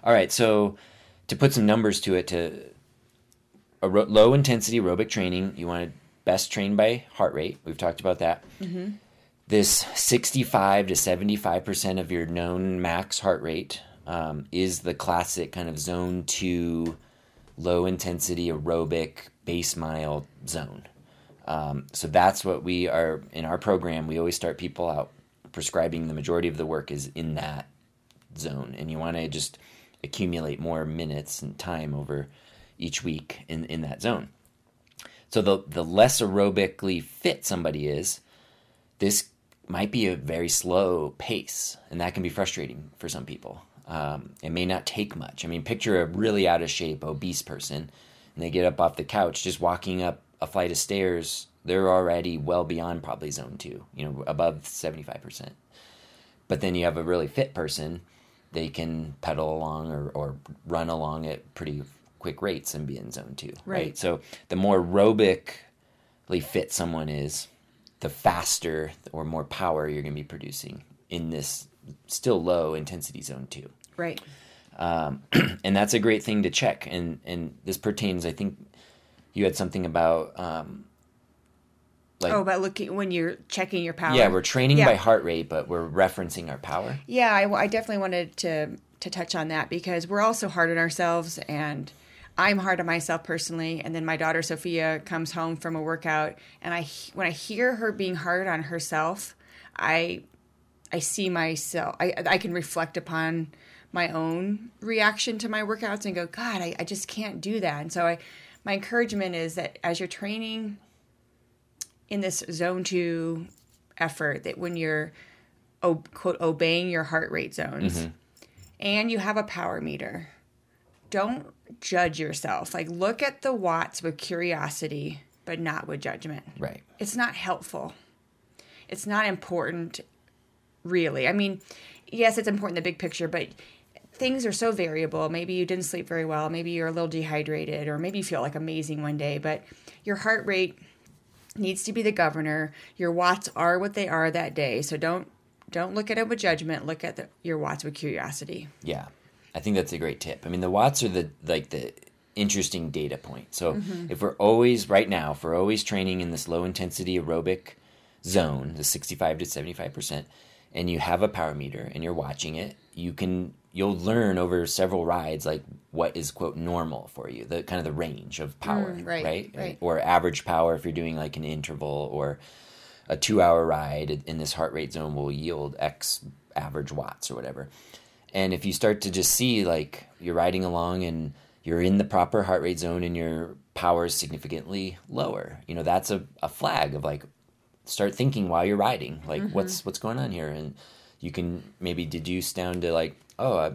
all right so to put some numbers to it to a low intensity aerobic training you want to best train by heart rate. We've talked about that. Mm-hmm. this 65 to 75 percent of your known max heart rate um, is the classic kind of zone 2 low intensity aerobic base mile zone um, so that's what we are in our program. We always start people out prescribing the majority of the work is in that zone, and you want to just accumulate more minutes and time over each week in, in that zone. So the the less aerobically fit somebody is, this might be a very slow pace, and that can be frustrating for some people. Um, it may not take much. I mean, picture a really out of shape, obese person, and they get up off the couch, just walking up a flight of stairs, they're already well beyond probably zone two, you know, above 75%. But then you have a really fit person, they can pedal along or, or run along at pretty quick rates and be in zone two, right? right? So the more aerobically fit someone is, the faster or more power you're going to be producing in this still low intensity zone two. Right. Um, and that's a great thing to check. And, and this pertains, I think, you had something about um, like oh about looking when you're checking your power? Yeah we're training yeah. by heart rate but we're referencing our power. Yeah I, I, definitely wanted to to touch on that because we're also hard on ourselves and i'm hard on myself personally and then my daughter sophia comes home from a workout and i when i hear her being hard on herself i i see myself i i can reflect upon my own reaction to my workouts and go god i, I just can't do that. And so i my encouragement is that as you're training in this zone two effort, that when you're quote obeying your heart rate zones mm-hmm. and you have a power meter, don't judge yourself. Like look at the watts with curiosity, but not with judgment. Right. It's not helpful. It's not important really. I mean, yes, it's important in the big picture, but things are so variable. Maybe you didn't sleep very well, maybe you're a little dehydrated, or maybe you feel like amazing one day, but your heart rate needs to be the governor. Your watts are what they are that day. So don't don't look at it with judgment. Look at the, your watts with curiosity. Yeah, I think that's a great tip. I mean, the watts are the like the interesting data point. So Mm-hmm. if we're always right now, if we're always training in this low intensity aerobic zone, the sixty-five to seventy-five percent, and you have a power meter and you're watching it, you can you'll learn over several rides like what is quote normal for you, the kind of the range of power, Mm, right, right, right. or average power if you're doing like an interval or a two hour ride in this heart rate zone will yield X average watts or whatever. And if you start to just see like you're riding along and you're in the proper heart rate zone and your power is significantly lower, you know, that's a, a flag of like start thinking while you're riding, like what's what's going on here? And you can maybe deduce down to like, oh, I,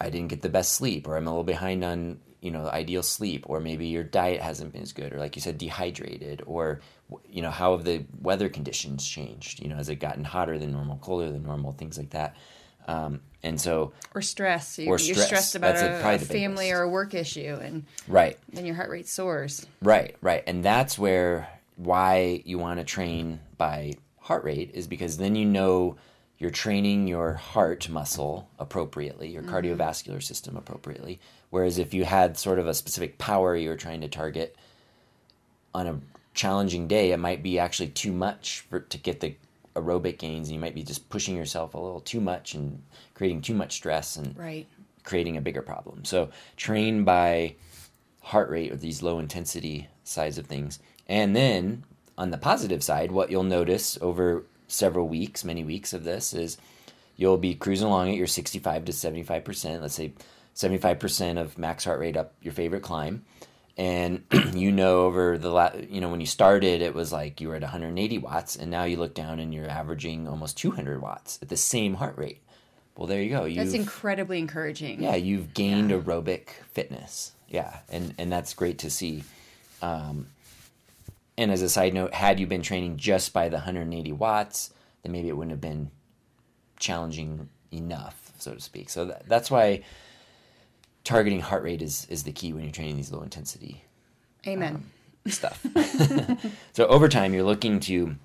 I didn't get the best sleep, or I'm a little behind on you know ideal sleep, or maybe your diet hasn't been as good, or like you said, dehydrated, or you know how have the weather conditions changed? You know, has it gotten hotter than normal, colder than normal, things like that. Um, and so, Or stress. You, You're stress. stressed about That's a, a family or a work issue, and right, then your heart rate soars. Right, right. And that's where why you want to train by heart rate is because then you know you're training your heart muscle appropriately, your mm-hmm. cardiovascular system appropriately. Whereas if you had sort of a specific power you were trying to target on a challenging day, it might be actually too much for to get the aerobic gains. And you might be just pushing yourself a little too much and creating too much stress and Right. creating a bigger problem. So train by heart rate or these low intensity sides of things. And then on the positive side, what you'll notice over several weeks, many weeks of this is you'll be cruising along at your 65 to 75%, let's say 75% of max heart rate up your favorite climb. And you know over the last, you know when you started it was like you were at 180 watts and now you look down and you're averaging almost 200 watts at the same heart rate. Well, there you go. That's You've- incredibly encouraging. yeah, you've gained aerobic fitness. Yeah, and and that's great to see. Um, and as a side note, had you been training just by the 180 watts, then maybe it wouldn't have been challenging enough, so to speak. So that, that's why targeting heart rate is is the key when you're training these low intensity Amen. stuff. so over time, you're looking to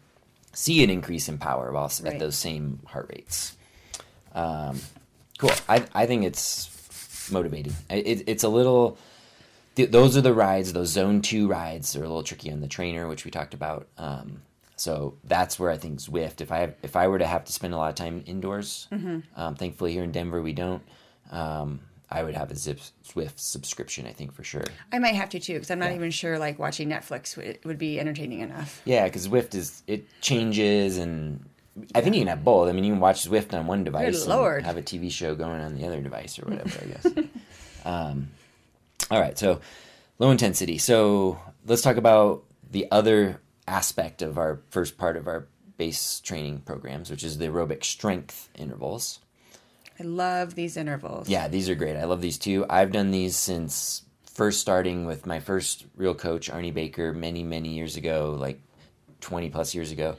see an increase in power while Right. at those same heart rates. Um, cool. I I think it's motivating. It, it's a little. Th- those are the rides. Those zone two rides are a little tricky on the trainer, which we talked about. Um, so that's where I think Zwift. If I have, if I were to have to spend a lot of time indoors, um, thankfully here in Denver we don't. Um, I would have a Zip Zwift subscription. I think for sure. I might have to too, because I'm not even sure like watching Netflix would, would be entertaining enough. Yeah, because Zwift is it changes, and I think you can have both. I mean, you can watch Zwift on one device, Lord. and have a TV show going on the other device, or whatever. I guess. um, all right, so low intensity. So let's talk about the other aspect of our first part of our base training programs, which is the aerobic strength intervals. I love these intervals. Yeah, these are great. I love these too. I've done these since first starting with my first real coach, Arnie Baker, many, many years ago, like 20 plus years ago.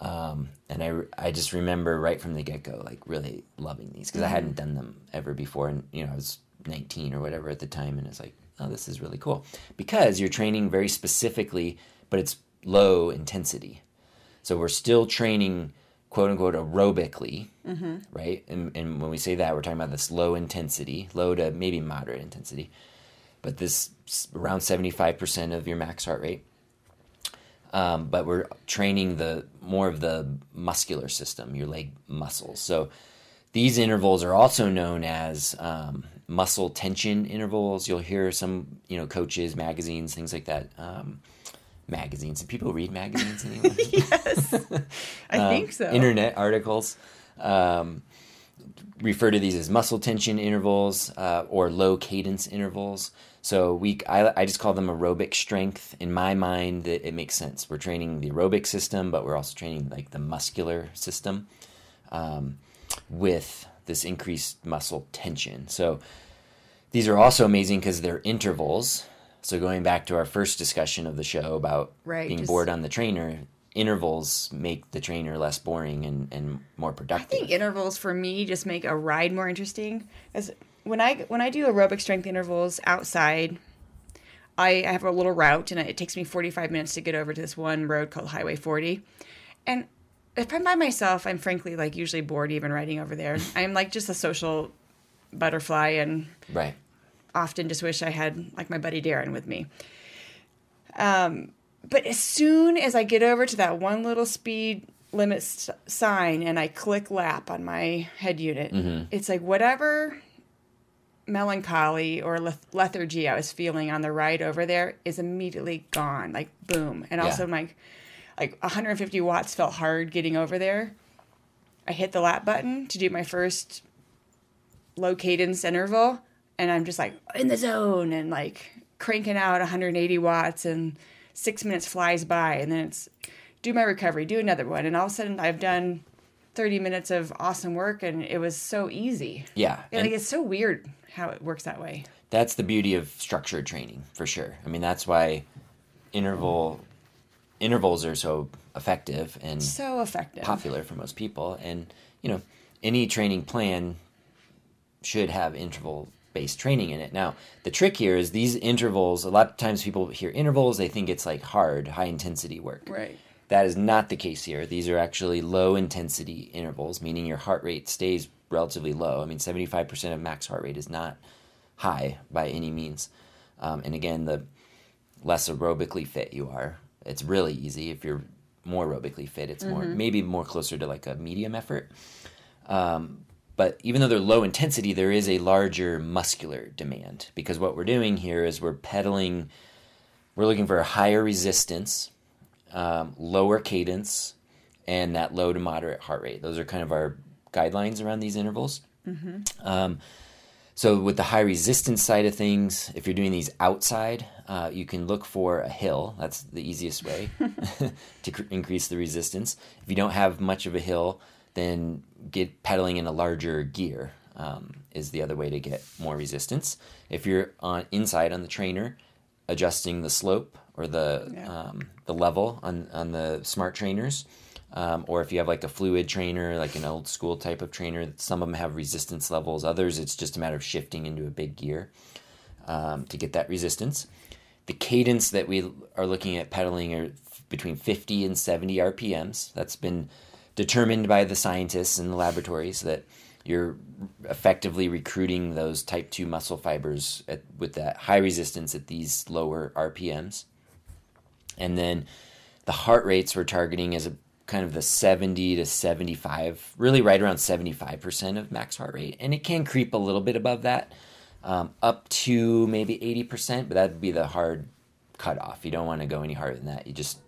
Um, and I, I just remember right from the get go, like really loving these because I hadn't done them ever before. And, you know, I was 19 or whatever at the time. And it's like, oh, this is really cool because you're training very specifically, but it's low intensity. So we're still training, quote unquote, aerobically, right? And, and when we say that, we're talking about this low intensity, low to maybe moderate intensity, but this around 75% of your max heart rate. Um, but we're training the more of the muscular system, your leg muscles. So these intervals are also known as um, muscle tension intervals. You'll hear some, you know, coaches, magazines, things like that. Um, magazines. Do people read magazines anymore? yes, I um, think so. Internet articles um, refer to these as muscle tension intervals uh, or low cadence intervals. So we, I, I just call them aerobic strength. In my mind, it, it makes sense. We're training the aerobic system, but we're also training like the muscular system um, with this increased muscle tension. So These are also amazing because they're intervals. So going back to our first discussion of the show about Right, being just- bored on the trainer, intervals make the trainer less boring and, and more productive. I think intervals for me just make a ride more interesting. As when I when I do aerobic strength intervals outside, I have a little route and it takes me 45 minutes to get over to this one road called Highway 40. And if I'm by myself, I'm frankly like usually bored even riding over there. I'm like just a social butterfly and right. often just wish I had like my buddy Darren with me. Um, but as soon as I get over to that one little speed limit s- sign and I click lap on my head unit, it's like whatever melancholy or leth- lethargy I was feeling on the ride over there is immediately gone. Like boom, and also Yeah. my like 150 watts felt hard getting over there. I hit the lap button to do my first low cadence interval and I'm just like in the zone and like cranking out 180 watts and six minutes flies by and then it's do my recovery, do another one, and all of a sudden I've done 30 minutes of awesome work and it was so easy. Yeah. Yeah, and- like it's so weird how it works that way. that's the beauty of structured training for sure. I mean, that's why interval intervals are so effective and So effective. popular for most people. And you know, any training plan should have interval based training in it. Now, the trick here is these intervals. A lot of times, people hear intervals, they think it's like hard, high intensity work. Right. That is not the case here. These are actually low intensity intervals, meaning your heart rate stays relatively low. I mean, 75% of max heart rate is not high by any means. Um, and again, the less aerobically fit you are, it's really easy. If you're more aerobically fit, it's more maybe more closer to like a medium effort. Um, but even though they're low intensity, there is a larger muscular demand because what we're doing here is we're pedaling. We're looking for a higher resistance um, lower cadence, and that low to moderate heart rate. Those are kind of our guidelines around these intervals. Um, so, with the high resistance side of things, if you're doing these outside, uh, you can look for a hill. That's the easiest way to cr- increase the resistance. If you don't have much of a hill, then get pedaling in a larger gear um, is the other way to get more resistance. If you're on inside on the trainer, adjusting the slope or the Yeah. um, the level on on the smart trainers, um, or if you have like a fluid trainer, like an old school type of trainer, some of them have resistance levels. Others, it's just a matter of shifting into a big gear um, to get that resistance. The cadence that we are looking at pedaling are between 50 and 70 RPMs. That's been determined by the scientists in the laboratories that you're effectively recruiting those type 2 muscle fibers at, with that high resistance at these lower RPMs. And then the heart rates we're targeting is a kind of the 70 to 75, really right around 75% of max heart rate. And it can creep a little bit above that, um, up to maybe 80%, but that'd be the hard cutoff. You don't want to go any harder than that. You just,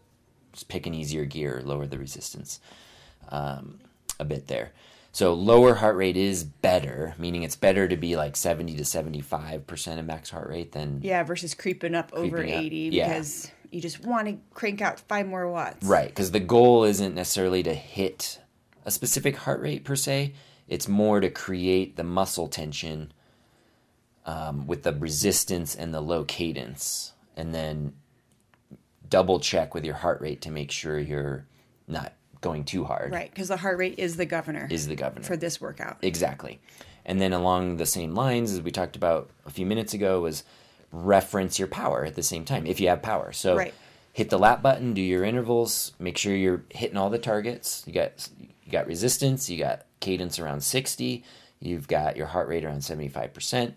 just pick an easier gear, lower the resistance um, a bit there. So lower heart rate is better, meaning it's better to be like 70 to 75% of max heart rate than Yeah, versus creeping up over Creeping up, 80 yeah. because you just want to crank out five more watts. Right, because the goal isn't necessarily to hit a specific heart rate per se. It's more to create the muscle tension um, with the resistance and the low cadence, and then double check with your heart rate to make sure you're not going too hard. Right, because the heart rate is the governor Is the governor for this workout. Exactly. And then along the same lines as we talked about a few minutes ago was reference your power at the same time if you have power. So Right. hit the lap button, do your intervals, make sure you're hitting all the targets. You got you got resistance, you got cadence around 60, you've got your heart rate around 75%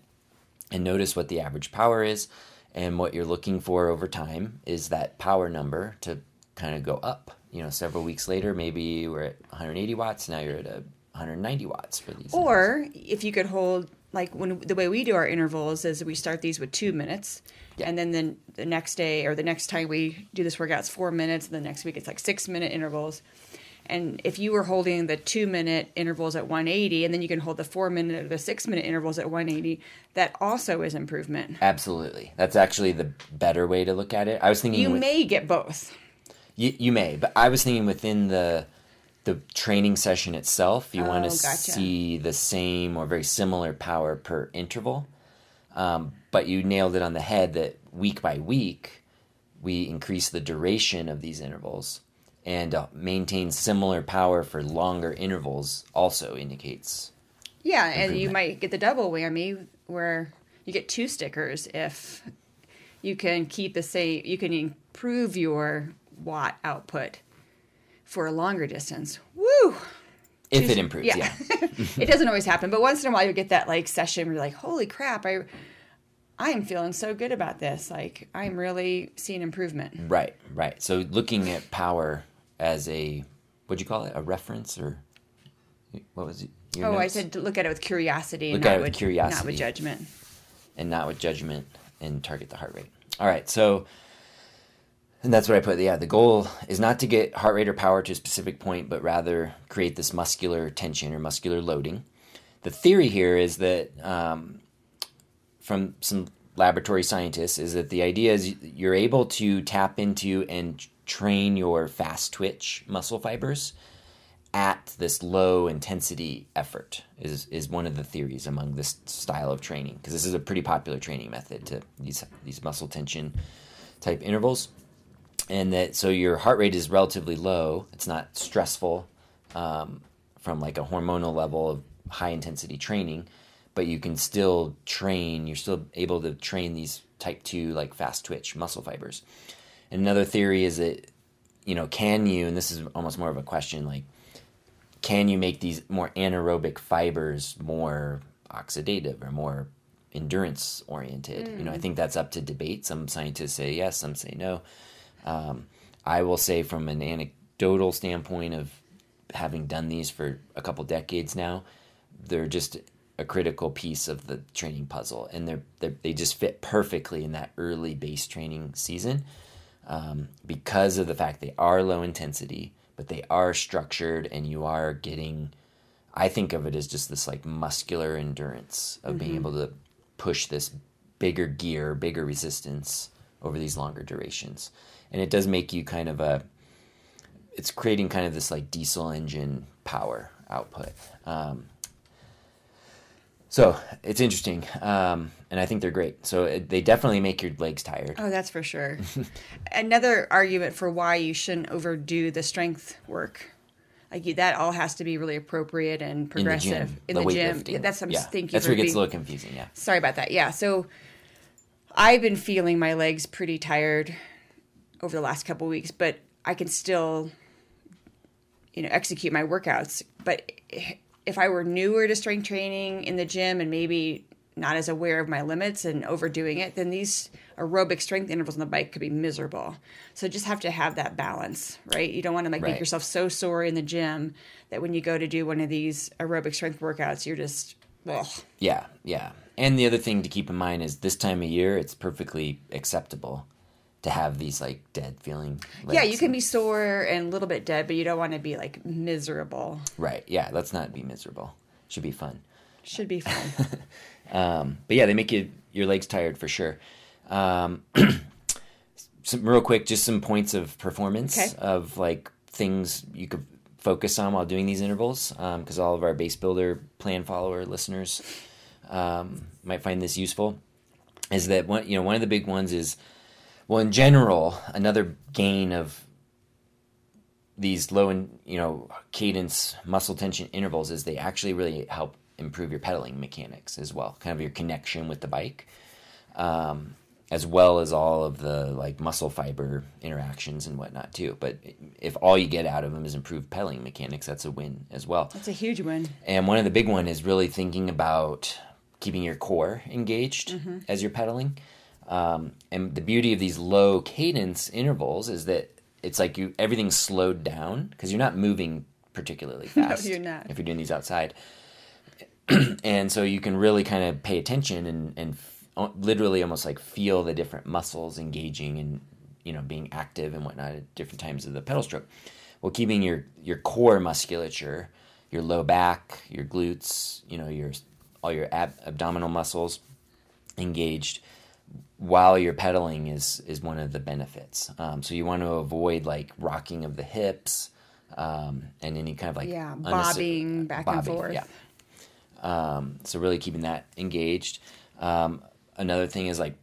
and notice what the average power is and what you're looking for over time is that power number to kind of go up you know several weeks later maybe we're at 180 watts now you're at a 190 watts for these Or if you could hold like when the way we do our intervals is we start these with two minutes, Yeah. and then the, the next day or the next time we do this workout, it's four minutes, and the next week it's like six minute intervals. And if you were holding the two minute intervals at 180, and then you can hold the four minute or the six minute intervals at 180, that also is improvement. absolutely that's actually the better way to look at it i was thinking You with, may get both. You, you may, but I was thinking within the the training session itself, you want Oh, to gotcha. see the same or very similar power per interval. Um, but you nailed it on the head that week by week, we increase the duration of these intervals and uh, maintain similar power for longer intervals also indicates Yeah, and you might get the double whammy where you get two stickers if you can keep the same, you can improve your watt output for a longer distance. Woo! if it improves yeah, Yeah. it doesn't always happen, but once in a while you get that like session where you're like, holy crap, I I am feeling so good about this. Like I'm really seeing improvement. right right so looking at power as a what'd you call it a reference or what was it your Oh, I notes? said to look at it with curiosity and Look at not it with with not with judgment. and not with judgment and target the heart rate. All right, so and that's what I put. Yeah, the goal is not to get heart rate or power to a specific point, but rather create this muscular tension or muscular loading. The theory here is that um, from some laboratory scientists is that the idea is you're able to tap into and train your fast twitch muscle fibers at this low intensity effort is is one of the theories among this style of training because this is a pretty popular training method to these these muscle tension type intervals. And that so your heart rate is relatively low. It's not stressful um, from like a hormonal level of high intensity training but you can still train. You're still able to train these type 2 like fast twitch muscle fibers and another theory is that you know can you and this is almost more of a question like can you make these more anaerobic fibers more oxidative or more endurance oriented? You know, I think that's up to debate. Some scientists say yes, some say no. Um, I will say, from an anecdotal standpoint of having done these for a couple decades now, they're just a critical piece of the training puzzle, and they're, they're they just fit perfectly in that early base training season um, because of the fact they are low intensity, but they are structured, and you are getting. I think of it as just this like muscular endurance of being able to push this bigger gear, bigger resistance over these longer durations, and it does make you kind of a. It's creating kind of this like diesel engine power output. Um, so it's interesting, um, and I think they're great. So it, they definitely make your legs tired. Oh, that's for sure. Another argument for why you shouldn't overdo the strength work. Like you, that all has to be really appropriate and in the progressive gym, in the, gym. Yeah, that's what I'm yeah. thinking. That's where it gets being- a little confusing. Yeah. Sorry about that. Yeah. So I've been feeling my legs pretty tired over the last couple weeks, but I can still, you know, execute my workouts. But if I were newer to strength training in the gym and maybe not as aware of my limits and overdoing it, then these aerobic strength intervals on the bike could be miserable. So just have to have that balance, right? You don't want to like Right. make yourself so sore in the gym that when you go to do one of these aerobic strength workouts, you're just, ugh. Yeah, yeah. And the other thing to keep in mind is this time of year, it's perfectly acceptable to have these like dead feeling. Yeah, you can be sore and a little bit dead, but you don't want to be like miserable. Right. Yeah. Let's not be miserable. Should be fun. Should be fun. Um, but yeah, they make you your legs tired for sure. Um, some real quick, just some points of performance Okay. of like things you could focus on while doing these intervals, because all of our base builder plan follower listeners um, might find this useful. Is that one? You know, one of the big ones is well, in general, another gain of these low and you know cadence muscle tension intervals is they actually really help improve your pedaling mechanics as well, kind of your connection with the bike, um, as well as all of the like muscle fiber interactions and whatnot too. But if all you get out of them is improved pedaling mechanics, that's a win as well. That's a huge win. And one of the big one is really thinking about keeping your core engaged as you're pedaling. Um, and the beauty of these low cadence intervals is that it's like you everything's slowed down because you're not moving particularly fast. you're not. If you're doing these outside, and so you can really kind of pay attention and and f- literally almost like feel the different muscles engaging and you know being active and whatnot at different times of the pedal stroke. Well, keeping your your core musculature, your low back, your glutes, you know your all your ab- abdominal muscles engaged while you're pedaling is is one of the benefits. Um, so you want to avoid like rocking of the hips um, and any kind of like Yeah, bobbing back and forth. Yeah. Um, so really keeping that engaged. Um, another thing is like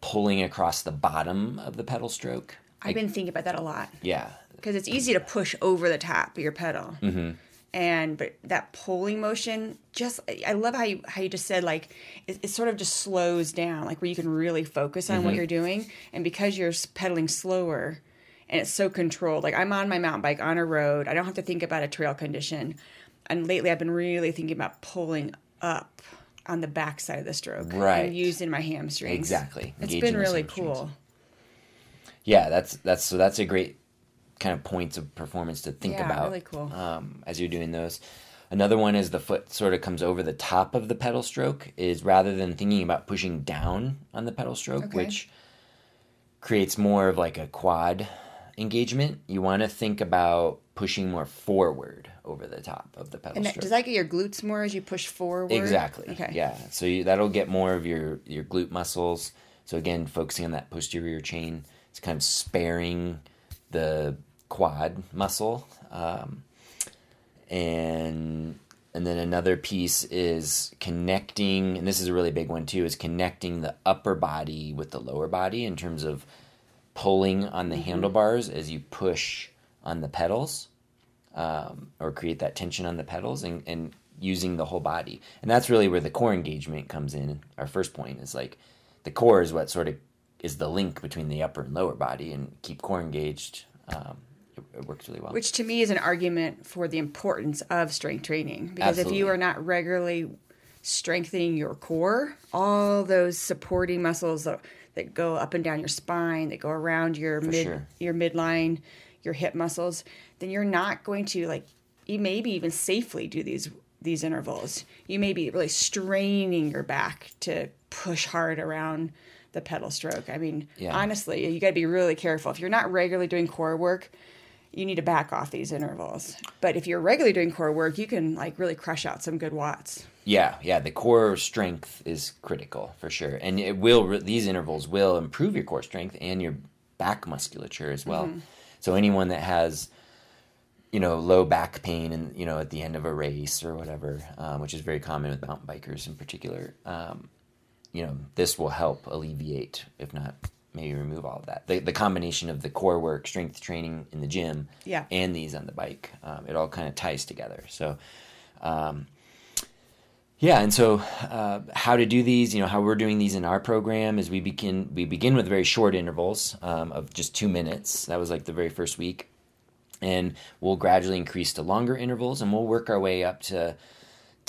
pulling across the bottom of the pedal stroke. I've been thinking about that a lot Yeah. because it's easy to push over the top of your pedal. Mm-hmm. And but that pulling motion, just I love how you how you just said like it, it sort of just slows down, like where you can really focus on Mm-hmm. what you're doing. And because you're pedaling slower, and it's so controlled, like I'm on my mountain bike on a road, I don't have to think about a trail condition. And lately, I've been really thinking about pulling up on the backside of the stroke, Right. And using my hamstrings. Exactly. It's been really cool. Yeah, that's that's so that's a great kind of points of performance to think Yeah, about. really cool. Um, as you're doing those. Another one is the foot sort of comes over the top of the pedal stroke is rather than thinking about pushing down on the pedal stroke, Okay. which creates more of like a quad engagement. You want to think about pushing more forward over the top of the pedal And stroke. does that get your glutes more as you push forward? Exactly. Okay. Yeah. So you, that'll get more of your your glute muscles. So again, focusing on that posterior chain, it's kind of sparing the quad muscle, um, and and then another piece is connecting, and this is a really big one too, is connecting the upper body with the lower body in terms of pulling on the handlebars as you push on the pedals um, or create that tension on the pedals and, and using the whole body. And that's really where the core engagement comes in. Our first point is like the core is what sort of is the link between the upper and lower body, and keep core engaged. Um, it, works really well. Which to me is an argument for the importance of strength training. Because if you are not regularly strengthening your core, all those supporting muscles that, that go up and down your spine, that go around your mid sure. your midline, your hip muscles, then you're not going to like you maybe even safely do these these intervals. You may be really straining your back to push hard around the pedal stroke. I mean, Yeah. honestly, you got to be really careful. If you're not regularly doing core work, you need to back off these intervals. But if you're regularly doing core work, you can like really crush out some good watts. Yeah, yeah, the core strength is critical for sure, and it will. These intervals will improve your core strength and your back musculature as well. So anyone that has, you know, low back pain and you know at the end of a race or whatever, um, which is very common with mountain bikers in particular, um, you know, this will help alleviate, if not maybe remove all of that. The the combination of the core work, strength training in the gym, Yeah. and these on the bike, um, it all kind of ties together. So. Um, yeah, and so uh, how to do these? You know, how we're doing these in our program is we begin we begin with very short intervals um, of just two minutes. That was like the very first week, and we'll gradually increase to longer intervals, and we'll work our way up to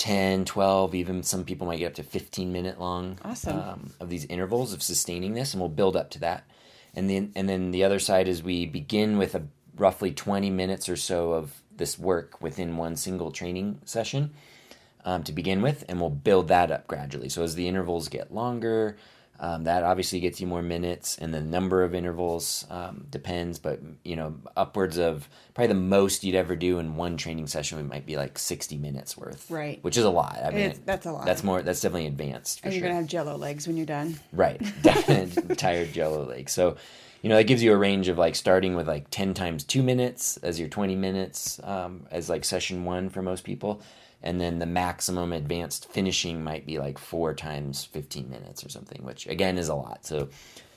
10, 12, even some people might get up to 15 minute long Awesome. um, of these intervals of sustaining this, and we'll build up to that. And then and then the other side is we begin with a roughly 20 minutes or so of this work within one single training session um, to begin with, and we'll build that up gradually. So as the intervals get longer, um, that obviously gets you more minutes, and the number of intervals um, depends. But you know, upwards of probably the most you'd ever do in one training session we might be like sixty minutes worth, Right. Which is a lot. I mean, It's- that's a lot. That's more. That's definitely advanced for And you're gonna have jello legs when you're done. Right. Tired jello legs. So, you know, that gives you a range of like starting with like 10 times two minutes as your 20 minutes um, as like session one for most people. And then the maximum advanced finishing might be like four times 15 minutes or something, which again is a lot. So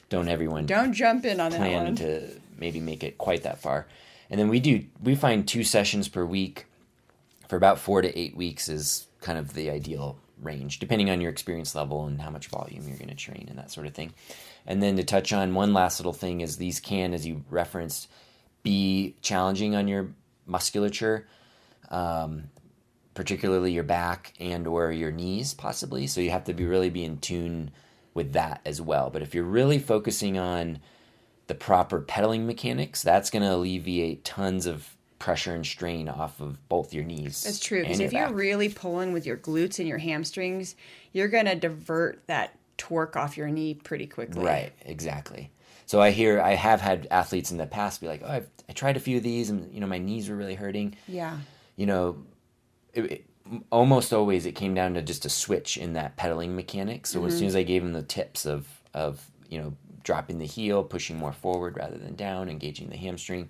don't everyone Don't jump in on that plan one. to maybe make it quite that far. And then we do, we find two sessions per week for about four to eight weeks is kind of the ideal range, depending on your experience level and how much volume you're going to train and that sort of thing. And then to touch on one last little thing is these can, as you referenced, be challenging on your musculature, um, particularly your back and or your knees, possibly. So you have to be mm-hmm. really be in tune with that as well. But if you're really focusing on the proper pedaling mechanics, that's going to alleviate tons of pressure and strain off of both your knees. That's true. and Because if you're really pulling with your glutes and your hamstrings, you're gonna divert that torque off your knee pretty quickly. Right, exactly. So I hear I have had athletes in the past be like, "Oh, I've, I tried a few of these, and you know my knees were really hurting." Yeah. You know, it, it, almost always it came down to just a switch in that pedaling mechanic. So Mm-hmm. as soon as I gave them the tips of of you know dropping the heel, pushing more forward rather than down, engaging the hamstring,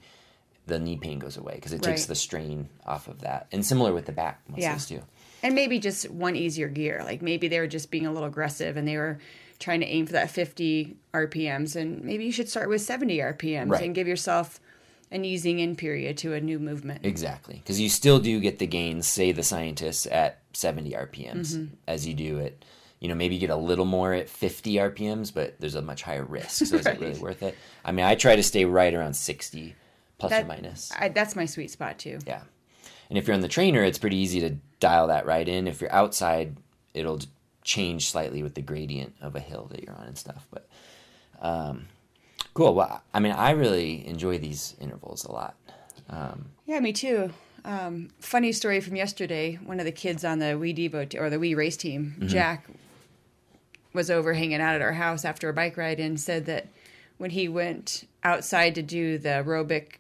the knee pain goes away because it takes the strain off of that. And similar with the back muscles Yeah. too. and maybe just one easier gear. Like maybe they were just being a little aggressive and they were trying to aim for that 50 RPMs, and maybe you should start with 70 RPMs Right. and give yourself an easing in period to a new movement. Exactly, because you still do get the gains, say the scientists, at 70 RPMs, Mm-hmm. as you do it. You know, maybe you get a little more at 50 RPMs, but there's a much higher risk. So is it really worth it? I mean, I try to stay right around 60, plus or minus. I, that's my sweet spot too. Yeah. And if you're on the trainer, it's pretty easy to dial that right in. If you're outside, it'll change slightly with the gradient of a hill that you're on and stuff. But um, cool. Well, I mean, I really enjoy these intervals a lot. Um, Yeah, me too. Um, funny story from yesterday. One of the kids on the Wii Devo t- or the Wii race team, Jack, was over hanging out at our house after a bike ride and said that when he went outside to do the aerobic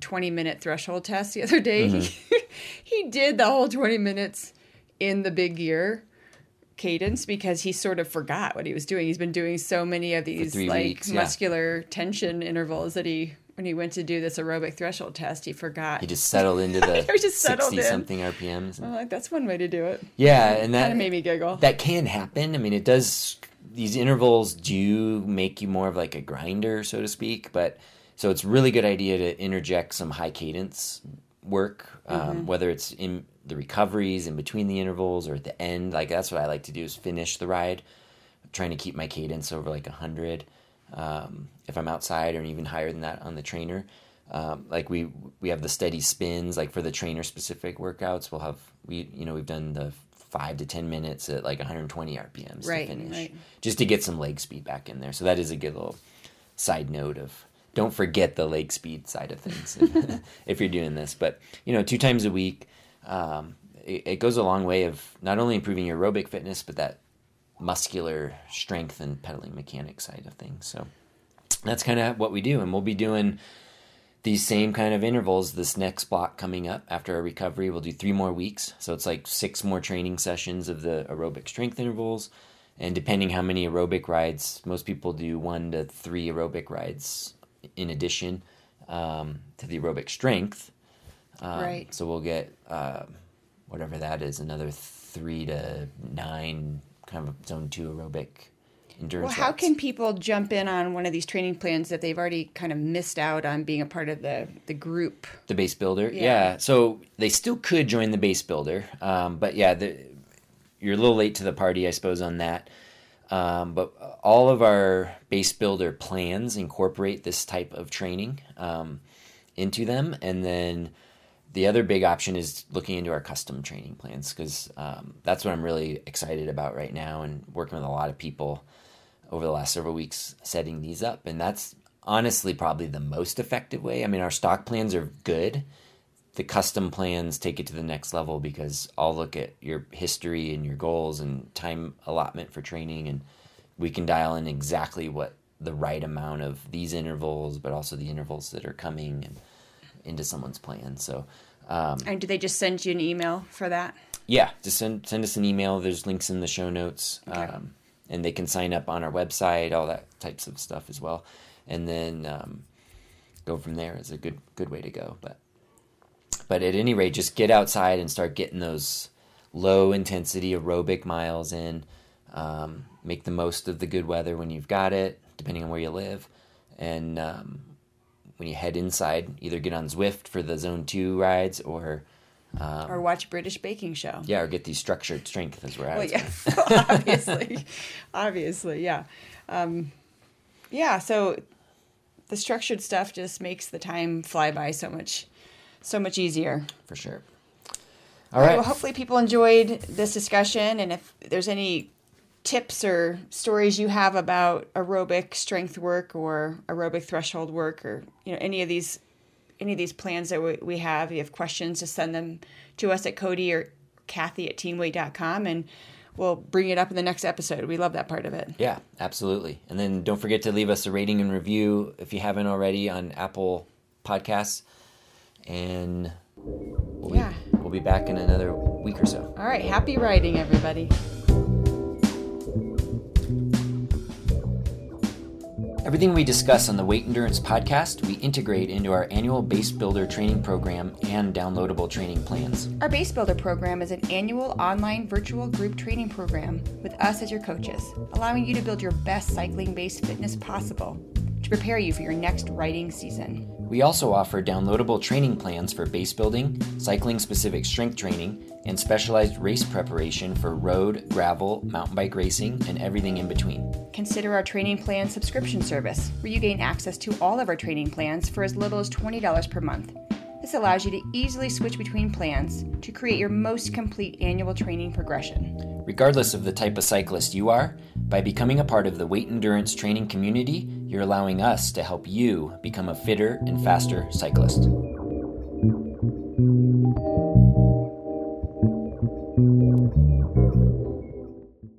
20 minute threshold test the other day, he, he did the whole 20 minutes in the big gear cadence because he sort of forgot what he was doing. He's been doing so many of these like weeks, yeah. muscular tension intervals that he when he went to do this aerobic threshold test, he forgot. he just settled into the just settled 60 in. something RPMs. I'm like, that's one way to do it. Yeah, and that Kind of made me giggle. that can happen. I mean, it does. These intervals do make you more of like a grinder, so to speak. But so it's really good idea to interject some high cadence work, um, whether it's in the recoveries, in between the intervals, or at the end. Like that's what I like to do is finish the ride, trying to keep my cadence over like a hundred. Um, if I'm outside, or even higher than that on the trainer. Um, like we we have the steady spins like for the trainer specific workouts we'll have we you know we've done the five to ten minutes at like 120 rpms Right, to finish right. just to get some leg speed back in there so that is a good little side note of don't forget the leg speed side of things if, if you're doing this but you know two times a week um, it, it goes a long way of not only improving your aerobic fitness but that muscular strength and pedaling mechanic side of things. So that's kind of what we do and we'll be doing these same kind of intervals this next block coming up after our recovery. We'll do three more weeks. So it's like six more training sessions of the aerobic strength intervals. And depending how many aerobic rides most people do one to three aerobic rides in addition um, to the aerobic strength. Um, Right. so we'll get uh, whatever that is another three to nine kind of zone two aerobic endurance Well, how can people jump in on one of these training plans that they've already kind of missed out on being a part of the the group? The base builder, yeah. Yeah. So they still could join the base builder, um, but yeah, the, you're a little late to the party, I suppose, on that. Um, but all of our base builder plans incorporate this type of training um, into them, and then the other big option is looking into our custom training plans because um, that's what I'm really excited about right now, and working with a lot of people over the last several weeks setting these up, and that's honestly probably the most effective way. I mean, our stock plans are good. The custom plans take it to the next level because I'll look at your history and your goals and time allotment for training, and we can dial in exactly what the right amount of these intervals, but also the intervals that are coming and into someone's plan. So, um, And do they just send you an email for that? yeah, just send send us an email. There's links in the show notes, Okay. um, and they can sign up on our website, all that types of stuff as well, and then um, go from there. Is a good good way to go. But but at any rate, just get outside and start getting those low intensity aerobic miles in. Um, make the most of the good weather when you've got it, depending on where you live, and um, when you head inside, either get on Zwift for the Zone Two rides or. Um, Or watch British Baking Show? yeah, or get these structured strength as we're at. Well, yeah, obviously, obviously, yeah, um, yeah. So the structured stuff just makes the time fly by so much, so much easier. for sure. All right. Well, hopefully people enjoyed this discussion, and if there's any tips or stories you have about aerobic strength work or aerobic threshold work, or you know any of these any of these plans that we, we have, if you have questions, just send them to us at Cody or Kathy at teamwaite.com, and we'll bring it up in the next episode. We love that part of it. Yeah, absolutely. And then don't forget to leave us a rating and review if you haven't already on Apple Podcasts. And we'll, Yeah. be, we'll be back in another week or so. All right. Happy writing everybody. Everything we discuss on the Waite Endurance podcast, we integrate into our annual Base Builder training program and downloadable training plans. Our Base Builder program is an annual online virtual group training program with us as your coaches, allowing you to build your best cycling based fitness possible to prepare you for your next riding season. We also offer downloadable training plans for base building, cycling specific strength training, and specialized race preparation for road, gravel, mountain bike racing, and everything in between. Consider our training plan subscription service, where you gain access to all of our training plans for as little as $20 per month. This allows you to easily switch between plans to create your most complete annual training progression. Regardless of the type of cyclist you are, by becoming a part of the Waite endurance training community, you're allowing us to help you become a fitter and faster cyclist.